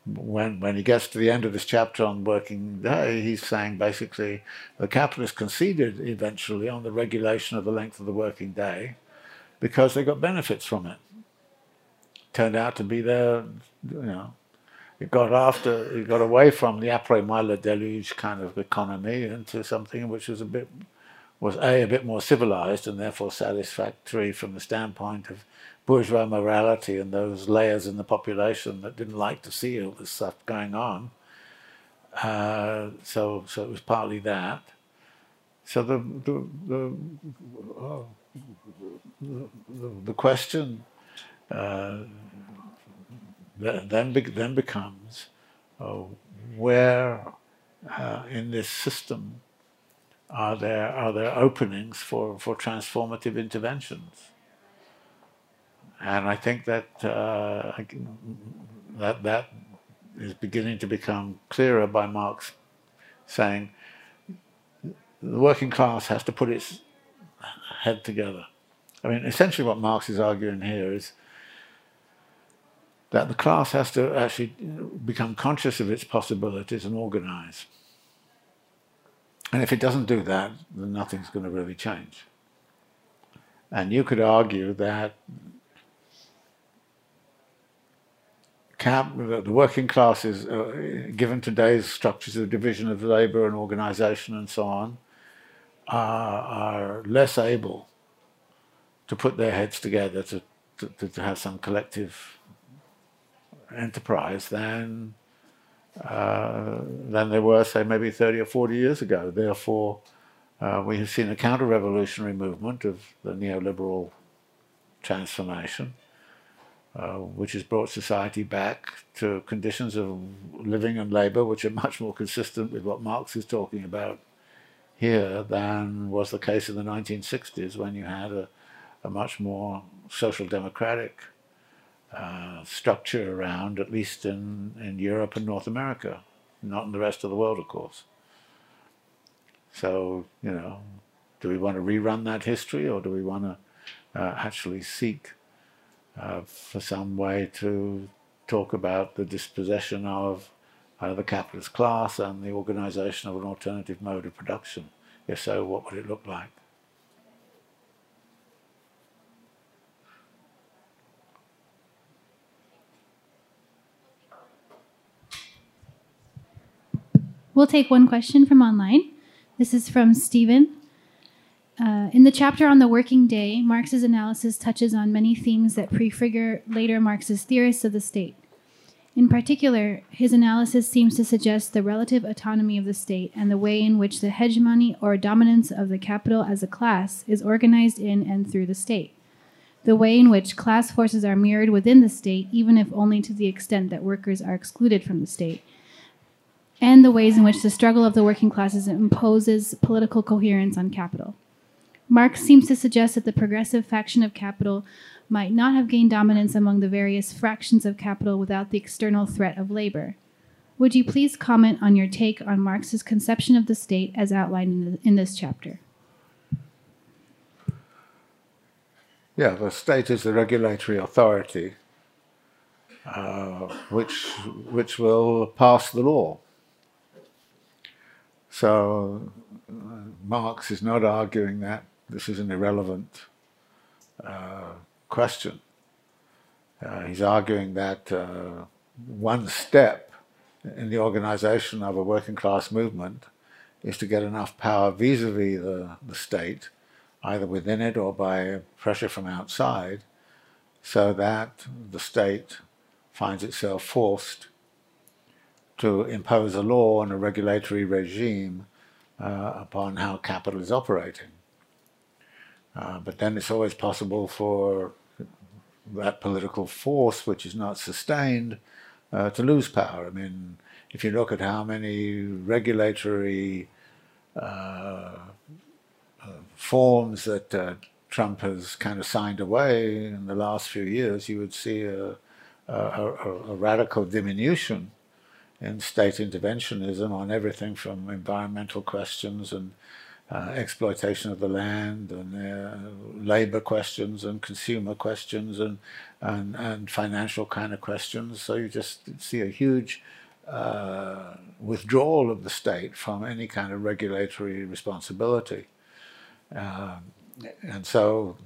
[SPEAKER 2] when when he gets to the end of this chapter on working day, he's saying basically the capitalists conceded eventually on the regulation of the length of the working day because they got benefits from it. Turned out to be there, you know, it got after, it got away from the après-moi le déluge kind of economy into something which was a bit, was A, a bit more civilized and therefore satisfactory from the standpoint of bourgeois morality and those layers in the population that didn't like to see all this stuff going on. Uh, so, so it was partly that. So the the the, the, the question uh, then, then becomes uh, where uh, in this system are there are there openings for, for transformative interventions? And I think that uh, that that is beginning to become clearer by Marx saying the working class has to put its head together. I mean, essentially, what Marx is arguing here is that the class has to actually become conscious of its possibilities and organize. And if it doesn't do that, then nothing's going to really change. And you could argue that cap, the working classes, uh, given today's structures of division of labor and organization and so on, are, are less able to put their heads together to, to, to have some collective enterprise than uh, than they were, say, maybe 30 or 40 years ago. Therefore, uh, we have seen a counter-revolutionary movement of the neoliberal transformation, uh, which has brought society back to conditions of living and labor which are much more consistent with what Marx is talking about here than was the case in the 1960s when you had a, a much more social democratic uh, structure around, at least in, in Europe and North America, not in the rest of the world, of course. So, you know, do we want to rerun that history or do we want to uh, actually seek uh, for some way to talk about the dispossession of uh, the capitalist class and the organization of an alternative mode of production? If so, what would it look like?
[SPEAKER 7] We'll take one question from online. This is from Stephen. Uh, in the chapter on the working day, Marx's analysis touches on many themes that prefigure later Marxist theorists of the state. In particular, his analysis seems to suggest the relative autonomy of the state and the way in which the hegemony or dominance of the capital as a class is organized in and through the state. The way in which class forces are mirrored within the state, even if only to the extent that workers are excluded from the state, and the ways in which the struggle of the working classes imposes political coherence on capital. Marx seems to suggest that the progressive faction of capital might not have gained dominance among the various fractions of capital without the external threat of labor. Would you please comment on your take on Marx's conception of the state as outlined in, the, in this chapter?
[SPEAKER 2] Yeah, the state is the regulatory authority uh, which, which will pass the law. So uh, Marx is not arguing that this is an irrelevant uh, question. Uh, he's arguing that uh, one step in the organization of a working class movement is to get enough power vis-a-vis the, the state, either within it or by pressure from outside, so that the state finds itself forced to impose a law and a regulatory regime uh, upon how capital is operating. Uh, but then it's always possible for that political force, which is not sustained, uh, to lose power. I mean, if you look at how many regulatory uh, uh, forms that uh, Trump has kind of signed away in the last few years, you would see a, a, a, a radical diminution in state interventionism on everything from environmental questions and uh, exploitation of the land and uh, labor questions and consumer questions and, and, and financial kind of questions. So you just see a huge uh, withdrawal of the state from any kind of regulatory responsibility. Um, and so,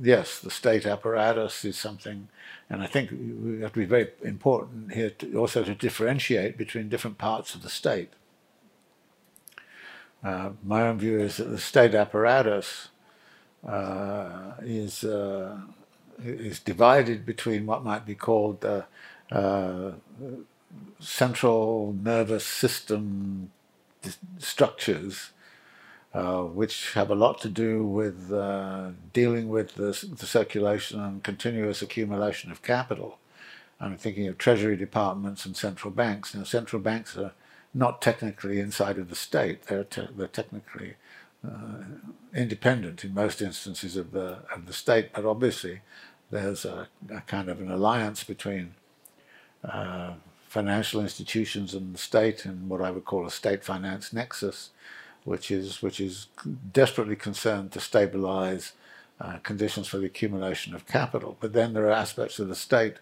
[SPEAKER 2] yes, the state apparatus is something, and I think we have to be very important here to also to differentiate between different parts of the state. Uh, my own view is that the state apparatus uh, is uh, is divided between what might be called uh, central nervous system structures, uh, which have a lot to do with uh, dealing with the, the, circulation and continuous accumulation of capital. I'm thinking of treasury departments and central banks. Now, central banks are not technically inside of the state. They're, te they're technically uh, independent in most instances of the of the state, but obviously there's a, a kind of an alliance between uh, financial institutions and the state and what I would call a state finance nexus, which is which is desperately concerned to stabilize uh, conditions for the accumulation of capital. But then there are aspects of the state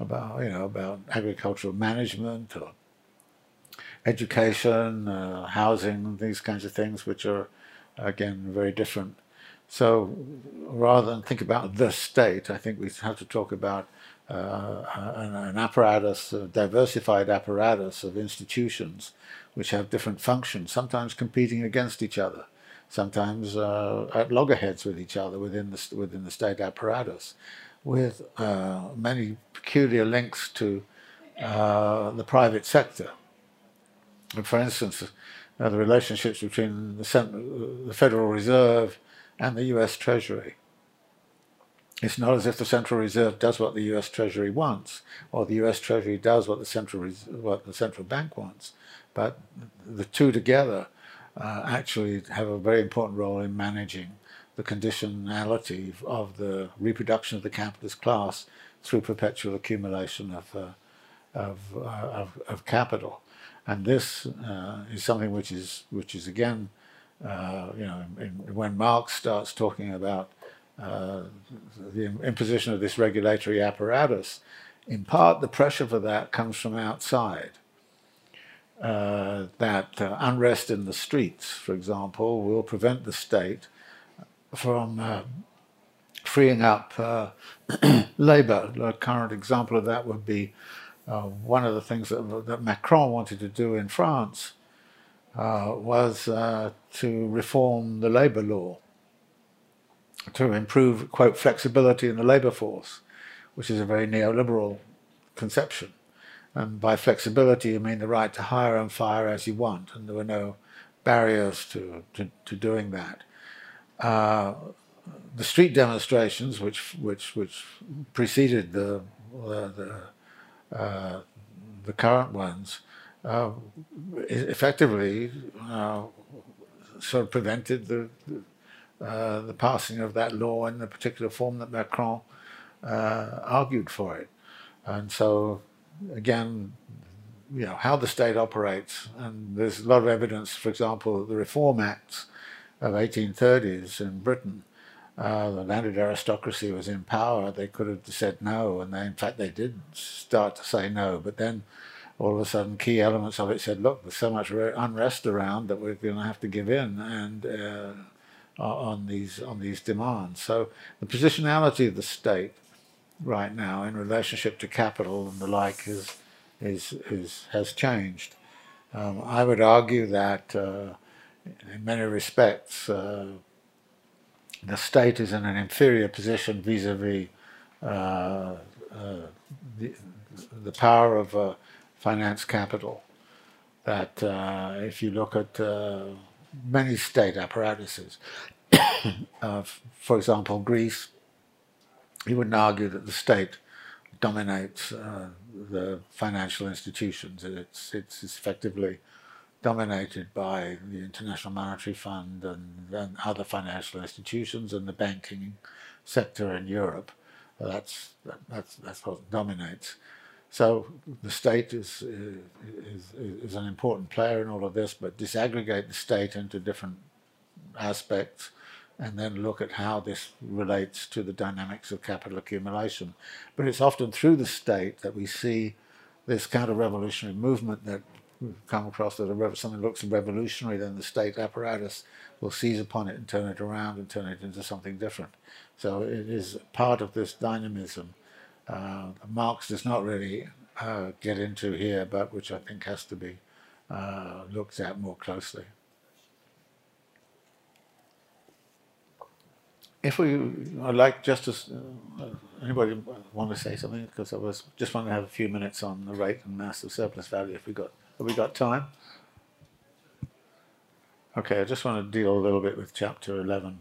[SPEAKER 2] about you know about agricultural management or education, uh, housing, these kinds of things, which are, again, very different. So rather than think about the state, I think we have to talk about uh, an, an, apparatus, a diversified apparatus of institutions which have different functions, sometimes competing against each other, sometimes uh, at loggerheads with each other within the, within the state apparatus, with uh, many peculiar links to uh, the private sector for instance, uh, the relationships between the, the, Federal Reserve and the U.S. Treasury. It's not as if the Central Reserve does what the U.S. Treasury wants, or the U.S. Treasury does what the central what the central bank wants, but the two together uh, actually have a very important role in managing the conditionality of the reproduction of the capitalist class through perpetual accumulation of, uh, of, uh, of, of capital and this uh, is something which is which is again, uh, you know, in, when Marx starts talking about uh, the imposition of this regulatory apparatus, in part the pressure for that comes from outside. Uh, that uh, unrest in the streets, for example, will prevent the state from uh, freeing up labor. A current example of that would be uh, one of the things that, that, Macron wanted to do in France uh, was uh, to reform the labour law, to improve, quote, flexibility in the labour force, which is a very neoliberal conception. And by flexibility, you mean the right to hire and fire as you want, and there were no barriers to, to, to doing that. Uh, the street demonstrations, which which which preceded the, the uh, the current ones, uh, effectively uh, sort of prevented the uh, the passing of that law in the particular form that Macron uh, argued for it. And so, again, you know how the state operates, and there's a lot of evidence. For example, the Reform Acts of 1830s in Britain uh, the landed aristocracy was in power, they could have said no, and they, in fact they did start to say no. But then all of a sudden, key elements of it said, "Look, there's so much unrest around that we're going to have to give in and uh, on these on these demands." So the positionality of the state right now in relationship to capital and the like is is is has changed. Um, I would argue that uh, in many respects uh, the state is in an inferior position vis-a-vis uh, uh, the, the, power of uh, finance capital. that uh, if you look at uh, many state apparatuses, uh, for example, Greece, you wouldn't argue that the state dominates the financial institutions. It's, it's effectively dominated by the International Monetary Fund and, and other financial institutions and the banking sector in Europe. That's, that's, that's what dominates. So the state is, is, is an important player in all of this, but disaggregate the state into different aspects and then look at how this relates to the dynamics of capital accumulation. But it's often through the state that we see this counter-revolutionary movement that come across that something looks revolutionary, then the state apparatus will seize upon it and turn it around and turn it into something different. So it is part of this dynamism. Uh, Marx does not really uh, get into here, but which I think has to be uh, looked at more closely. If we, I'd like just to, uh, anybody want to say something? Because I was just want to have a few minutes on the rate and mass of surplus value if we got have we got time? Okay, I just want to deal a little bit with chapter 11.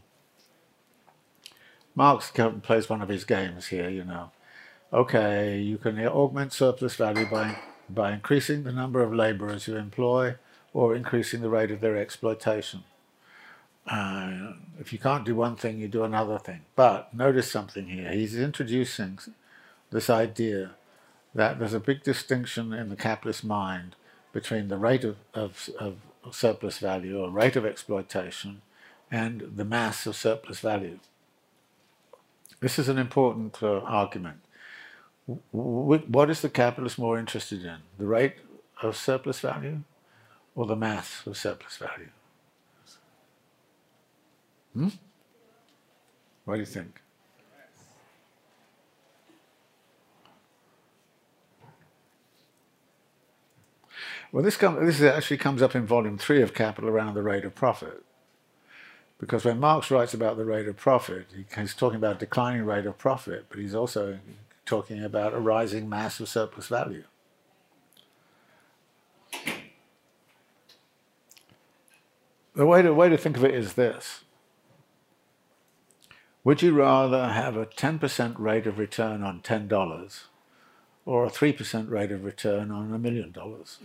[SPEAKER 2] Marx plays one of his games here, you know. Okay, you can augment surplus value by, by increasing the number of laborers you employ or increasing the rate of their exploitation. Uh, if you can't do one thing, you do another thing. But notice something here. He's introducing this idea that there's a big distinction in the capitalist mind between the rate of, of, of surplus value or rate of exploitation and the mass of surplus value. This is an important uh, argument. W what is the capitalist more interested in? The rate of surplus value or the mass of surplus value? Hmm? What do you think? Well, this, com- this actually comes up in volume three of Capital around the rate of profit. Because when Marx writes about the rate of profit, he's talking about a declining rate of profit, but he's also talking about a rising mass of surplus value. The way to, way to think of it is this. Would you rather have a 10% rate of return on $10 or a 3% rate of return on a million dollars?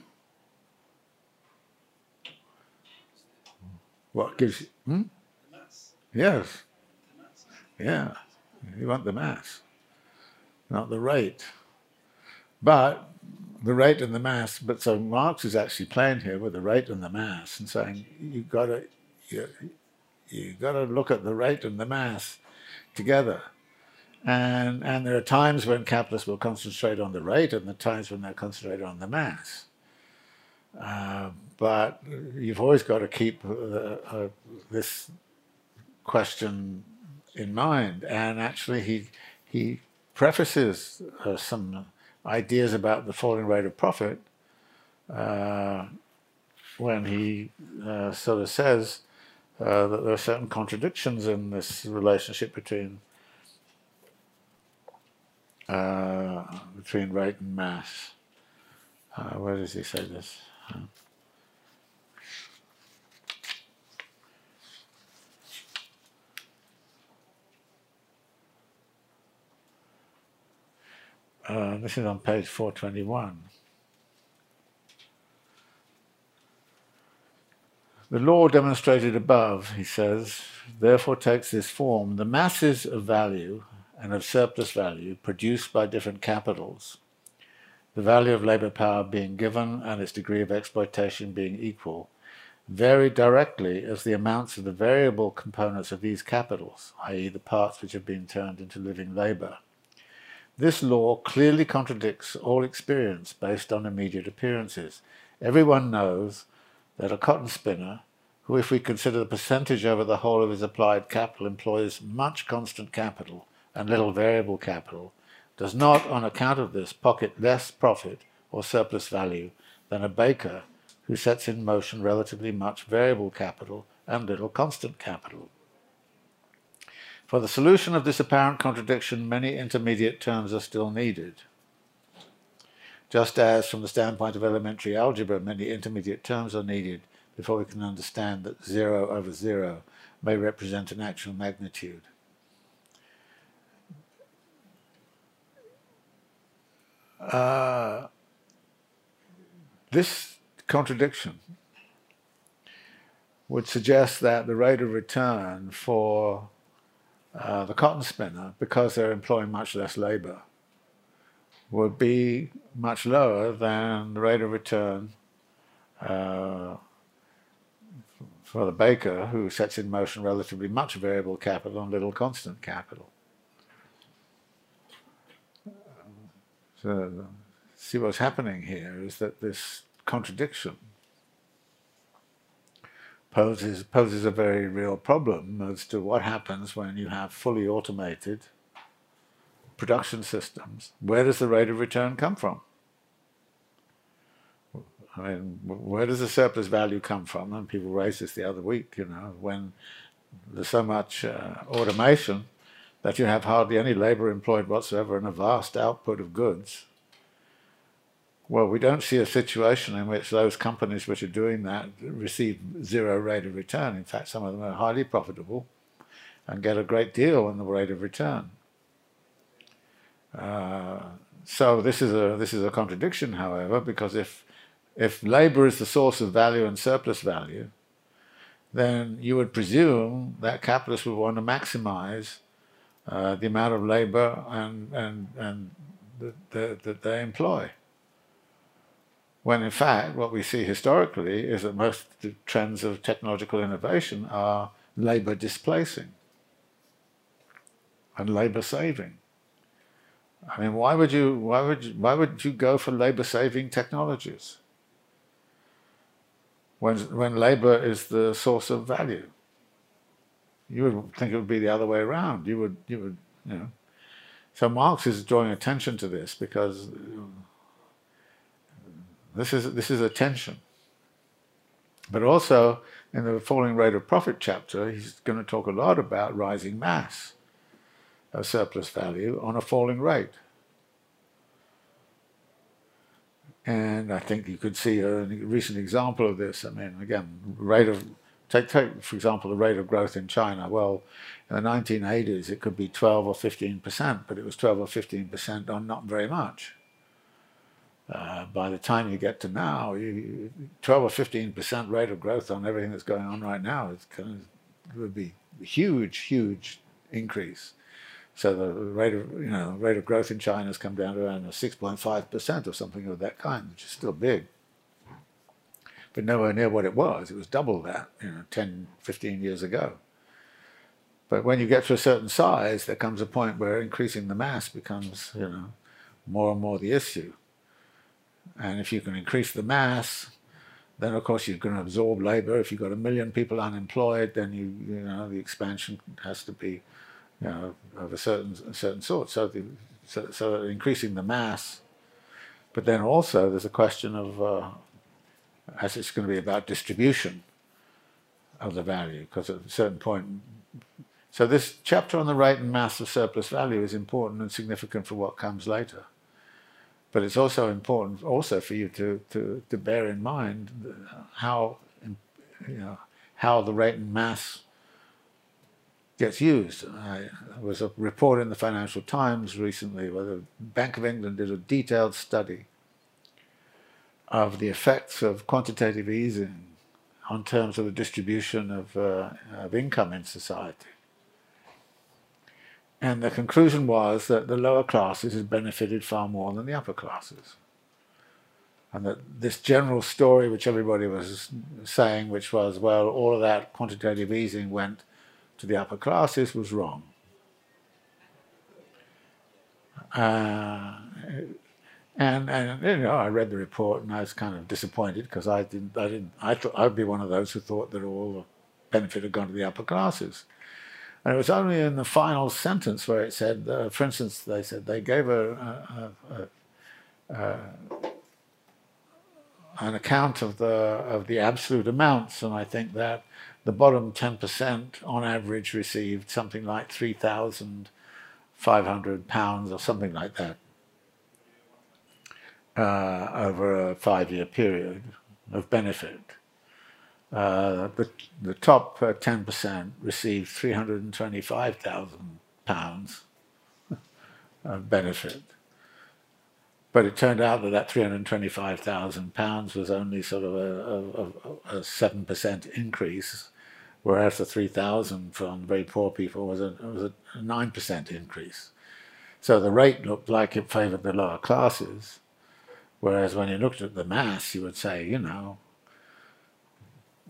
[SPEAKER 2] What gives? Hmm? Yes. Yeah. You want the mass, not the rate. But the rate and the mass. But so Marx is actually playing here with the rate and the mass and saying you've got to you, you got to look at the rate and the mass together. And and there are times when capitalists will concentrate on the rate, and the times when they concentrate on the mass. Uh, but you've always got to keep uh, uh, this question in mind. And actually, he he prefaces uh, some ideas about the falling rate of profit uh, when he uh, sort of says that there are certain contradictions in this relationship between between rate and mass. where does he say this? Uh, this is on page 421. The law demonstrated above, he says, therefore takes this form. The masses of value and of surplus value produced by different capitals the value of labor power being given and its degree of exploitation being equal, vary directly as the amounts of the variable components of these capitals, i.e. the parts which have been turned into living labor. This law clearly contradicts all experience based on immediate appearances. Everyone knows that a cotton spinner, who if we consider the percentage over the whole of his applied capital employs much constant capital and little variable capital, does not, on account of this, pocket less profit or surplus value than a baker who sets in motion relatively much variable capital and little constant capital. For the solution of this apparent contradiction, many intermediate terms are still needed. just as from the standpoint of elementary algebra, many intermediate terms are needed before we can understand that 0 over 0 may represent an actual magnitude. Uh, this contradiction would suggest that the rate of return for uh, the cotton spinner, because they're employing much less labor, would be much lower than the rate of return uh, for the baker, who sets in motion relatively much variable capital and little constant capital. So, see what's happening here is that this contradiction poses poses a very real problem as to what happens when you have fully automated production systems. Where does the rate of return come from? I mean, where does the surplus value come from? And people raised this the other week, you know, when there's so much uh, automation that you have hardly any labor employed whatsoever and a vast output of goods. Well, we don't see a situation in which those companies which are doing that receive zero rate of return. In fact, some of them are highly profitable and get a great deal on the rate of return. Uh, so this is a this is a contradiction, however, because if if labor is the source of value and surplus value, then you would presume that capitalists would want to maximize uh, the amount of labor and and and that, that they employ. When in fact, what we see historically is that most of the trends of technological innovation are labor displacing and labor saving. I mean, why would you why would you, why would you go for labor saving technologies? when, when labor is the source of value. You would think it would be the other way around. You would, you would, you know. So Marx is drawing attention to this because this is this is a tension. But also in the falling rate of profit chapter, he's going to talk a lot about rising mass of surplus value on a falling rate. And I think you could see a recent example of this. I mean, again, rate of take, take for example the rate of growth in China. Well, in the 1980s it could be 12 or 15 percent, but it was 12 or 15 percent on not very much. Uh, by the time you get to now, you, 12 or 15 percent rate of growth on everything that's going on right now is kind of, would be a huge, huge increase. So the rate of you know rate of growth in China has come down to around 6.5 percent or something of that kind, which is still big, but nowhere near what it was. It was double that, you know, 10, 15 years ago. But when you get to a certain size, there comes a point where increasing the mass becomes, you know, more and more the issue. And if you can increase the mass, then of course you're going to absorb labor. If you've got a million people unemployed, then you you know the expansion has to be you know, of a certain a certain sort. So, the, so, so increasing the mass, but then also there's a question of, uh, as it's going to be about distribution of the value, because at a certain point. So this chapter on the rate and mass of surplus value is important and significant for what comes later. But it's also important also for you to, to, to bear in mind how, you know, how the rate and mass gets used. I, there was a report in the Financial Times recently where the Bank of England did a detailed study of the effects of quantitative easing on terms of the distribution of, uh, of income in society. And the conclusion was that the lower classes had benefited far more than the upper classes. And that this general story, which everybody was saying, which was, well, all of that quantitative easing went to the upper classes was wrong. Uh, and and you know, I read the report and I was kind of disappointed because I didn't I didn't I thought I'd be one of those who thought that all the benefit had gone to the upper classes. And it was only in the final sentence where it said, uh, for instance, they said they gave a, a, a, an account of the of the absolute amounts, and I think that the bottom 10% on average received something like 3,500 pounds or something like that. uh, over a five-year period of benefit. Uh, the, the top uh, 10% received 325,000 pounds of benefit. But it turned out that that 325,000 pounds was only sort of a, a, a, a 7% increase, whereas the 3,000 from very poor people was a, was a 9% increase. So the rate looked like it favored the lower classes, whereas when you looked at the mass, you would say, you know,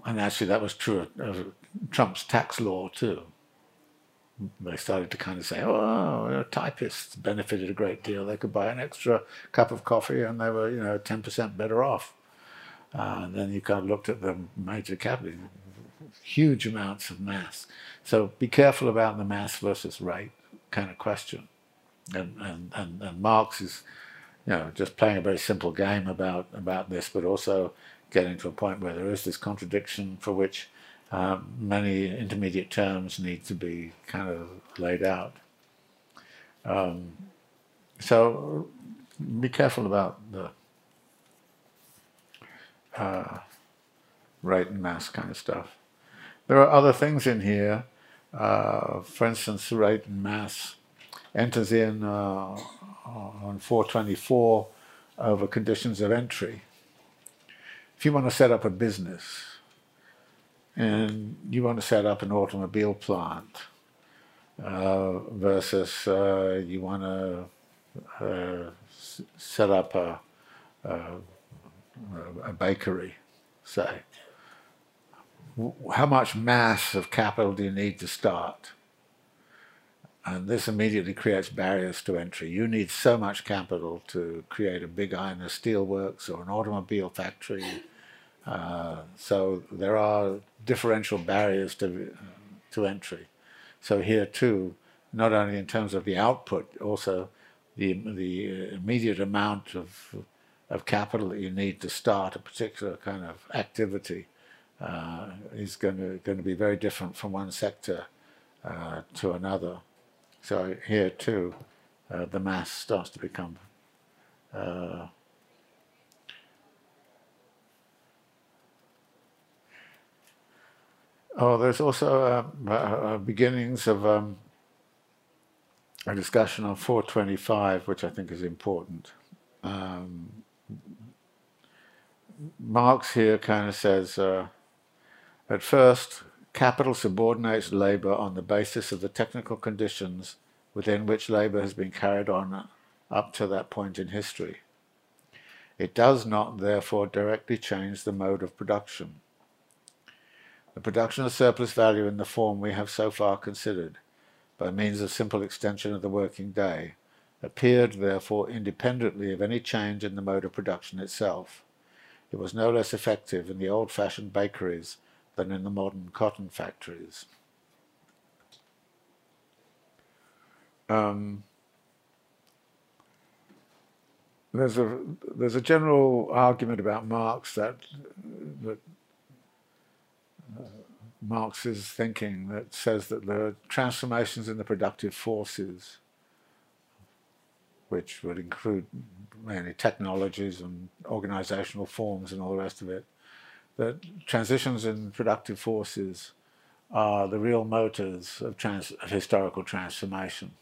[SPEAKER 2] and actually that was true of, Trump's tax law too they started to kind of say, oh, typists benefited a great deal. They could buy an extra cup of coffee and they were, you know, 10% better off. Uh, and then you kind of looked at the major capital, huge amounts of mass. So be careful about the mass versus rate kind of question. And, and, and, and Marx is, you know, just playing a very simple game about, about this, but also getting to a point where there is this contradiction for which um, many intermediate terms need to be kind of laid out. Um, so be careful about the uh, rate and mass kind of stuff. There are other things in here. Uh, for instance, the rate and mass enters in uh, on 424 over conditions of entry. If you want to set up a business, and you want to set up an automobile plant uh, versus uh, you want to uh, set up a, a, a bakery, say. How much mass of capital do you need to start? And this immediately creates barriers to entry. You need so much capital to create a big iron and steel works or an automobile factory uh, so there are differential barriers to to entry. So here too, not only in terms of the output, also the the immediate amount of of capital that you need to start a particular kind of activity uh, is going to going to be very different from one sector uh, to another. So here too, uh, the mass starts to become Oh, there's also uh, uh, uh, beginnings of um, a discussion on 425, which I think is important. Um, Marx here kind of says uh, at first, capital subordinates labor on the basis of the technical conditions within which labor has been carried on up to that point in history. It does not, therefore, directly change the mode of production. The production of surplus value in the form we have so far considered, by means of simple extension of the working day, appeared therefore independently of any change in the mode of production itself. It was no less effective in the old-fashioned bakeries than in the modern cotton factories. Um, there's a there's a general argument about Marx that that Marx's thinking that says that the transformations in the productive forces, which would include mainly technologies and organizational forms and all the rest of it, that transitions in productive forces are the real motors of, trans- of historical transformation.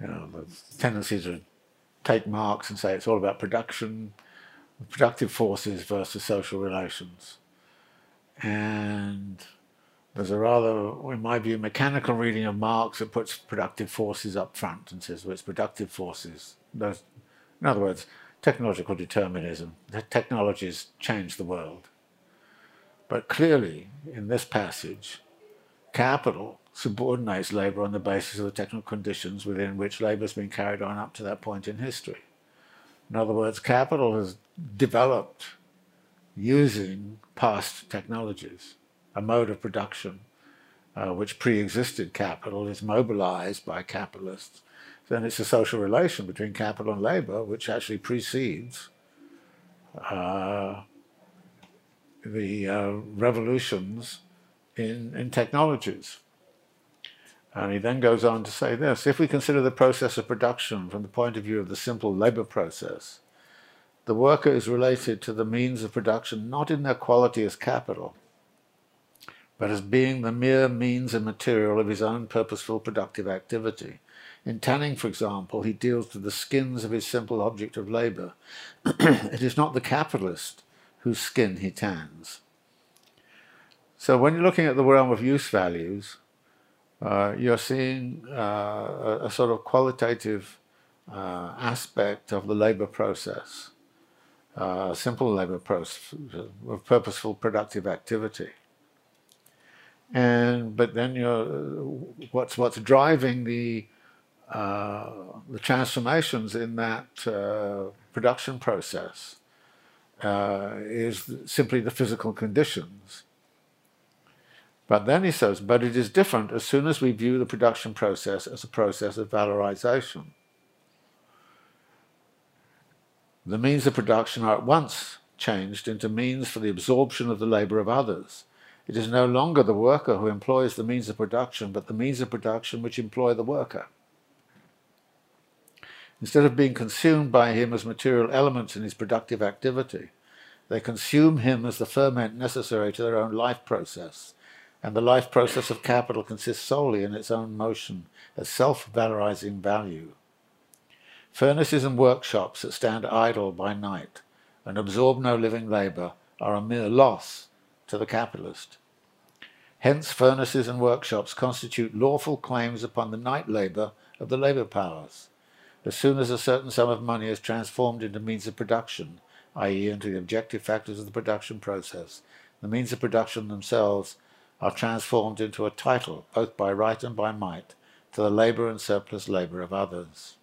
[SPEAKER 2] You know, the tendency to take Marx and say it's all about production, productive forces versus social relations and there's a rather, in my view, mechanical reading of Marx that puts productive forces up front and says, well, it's productive forces. Those, in other words, technological determinism. The technologies change the world. But clearly, in this passage, capital subordinates labour on the basis of the technical conditions within which labour has been carried on up to that point in history. In other words, capital has developed using past technologies. A mode of production uh, which pre-existed capital is mobilized by capitalists. Then it's a social relation between capital and labor which actually precedes uh, the uh, revolutions in, in technologies. And he then goes on to say this if we consider the process of production from the point of view of the simple labor process, the worker is related to the means of production not in their quality as capital, but as being the mere means and material of his own purposeful productive activity. In tanning, for example, he deals with the skins of his simple object of labor. it is not the capitalist whose skin he tans. So when you're looking at the realm of use values, uh, you're seeing uh, a, a, sort of qualitative uh, aspect of the labor process, uh, simple labor process of purposeful productive activity. And but then you're what's what's driving the uh, the transformations in that uh, production process is simply the physical conditions but then he says, but it is different as soon as we view the production process as a process of valorization. The means of production are at once changed into means for the absorption of the labor of others. It is no longer the worker who employs the means of production, but the means of production which employ the worker. Instead of being consumed by him as material elements in his productive activity, they consume him as the ferment necessary to their own life process and the life process of capital consists solely in its own motion as self-valorizing value. Furnaces and workshops that stand idle by night and absorb no living labor are a mere loss to the capitalist. Hence, furnaces and workshops constitute lawful claims upon the night labor of the labor powers. As soon as a certain sum of money is transformed into means of production, i.e., into the objective factors of the production process, the means of production themselves are transformed into a title, both by right and by might, to the labour and surplus labour of others.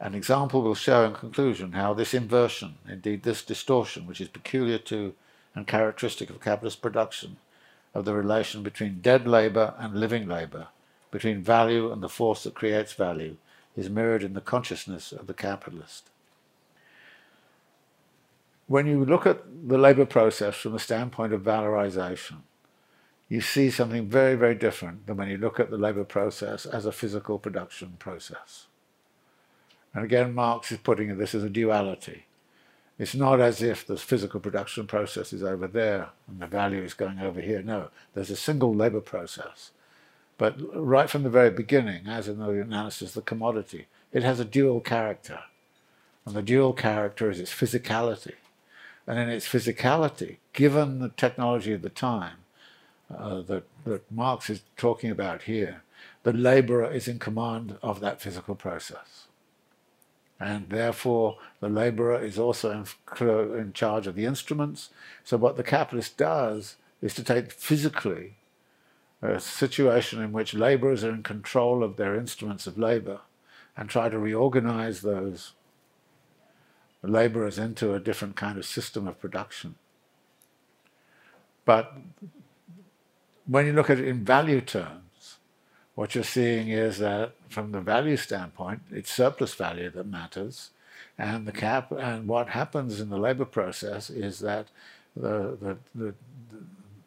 [SPEAKER 2] An example will show in conclusion how this inversion, indeed this distortion, which is peculiar to and characteristic of capitalist production, of the relation between dead labour and living labour, between value and the force that creates value, is mirrored in the consciousness of the capitalist when you look at the labor process from the standpoint of valorization, you see something very, very different than when you look at the labor process as a physical production process. And again, Marx is putting this as a duality. It's not as if the physical production process is over there and the value is going over here. No, there's a single labor process. But right from the very beginning, as in the analysis of the commodity, it has a dual character. And the dual character is its physicality and in its physicality, given the technology of the time uh, that, that Marx is talking about here, the laborer is in command of that physical process. And therefore, the laborer is also in, in charge of the instruments. So, what the capitalist does is to take physically a situation in which laborers are in control of their instruments of labor and try to reorganize those laborers into a different kind of system of production. But when you look at it in value terms, what you're seeing is that from the value standpoint, it's surplus value that matters. And the cap and what happens in the labor process is that the, the, the,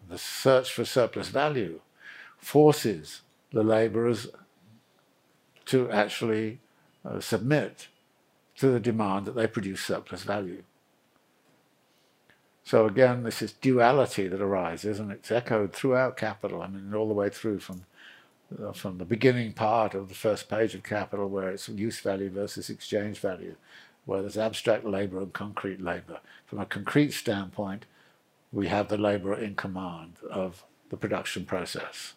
[SPEAKER 2] the search for surplus value forces the laborers to actually uh, submit to the demand that they produce surplus value. So again, this is duality that arises, and it's echoed throughout Capital. I mean, all the way through from from the beginning part of the first page of Capital, where it's use value versus exchange value, where there's abstract labour and concrete labour. From a concrete standpoint, we have the labourer in command of the production process.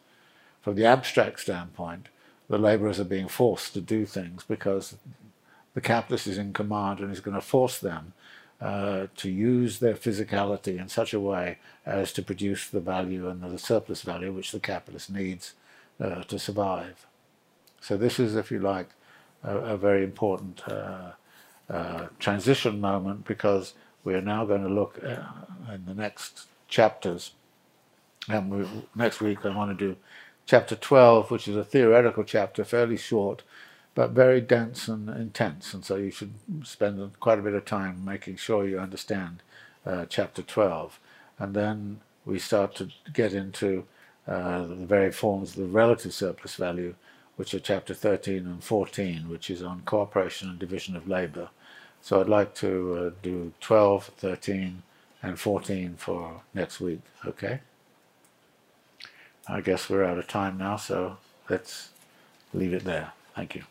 [SPEAKER 2] From the abstract standpoint, the labourers are being forced to do things because the capitalist is in command and is going to force them uh, to use their physicality in such a way as to produce the value and the surplus value which the capitalist needs uh, to survive. So this is, if you like, a, a very important uh, uh transition moment because we are now going to look uh, in the next chapters. And we, next week I want to do chapter 12, which is a theoretical chapter, fairly short, but very dense and intense. And so you should spend quite a bit of time making sure you understand uh, chapter 12. And then we start to get into uh, the very forms of the relative surplus value, which are chapter 13 and 14, which is on cooperation and division of labor. So I'd like to uh, do 12, 13, and 14 for next week, okay? I guess we're out of time now, so let's leave it there. Thank you.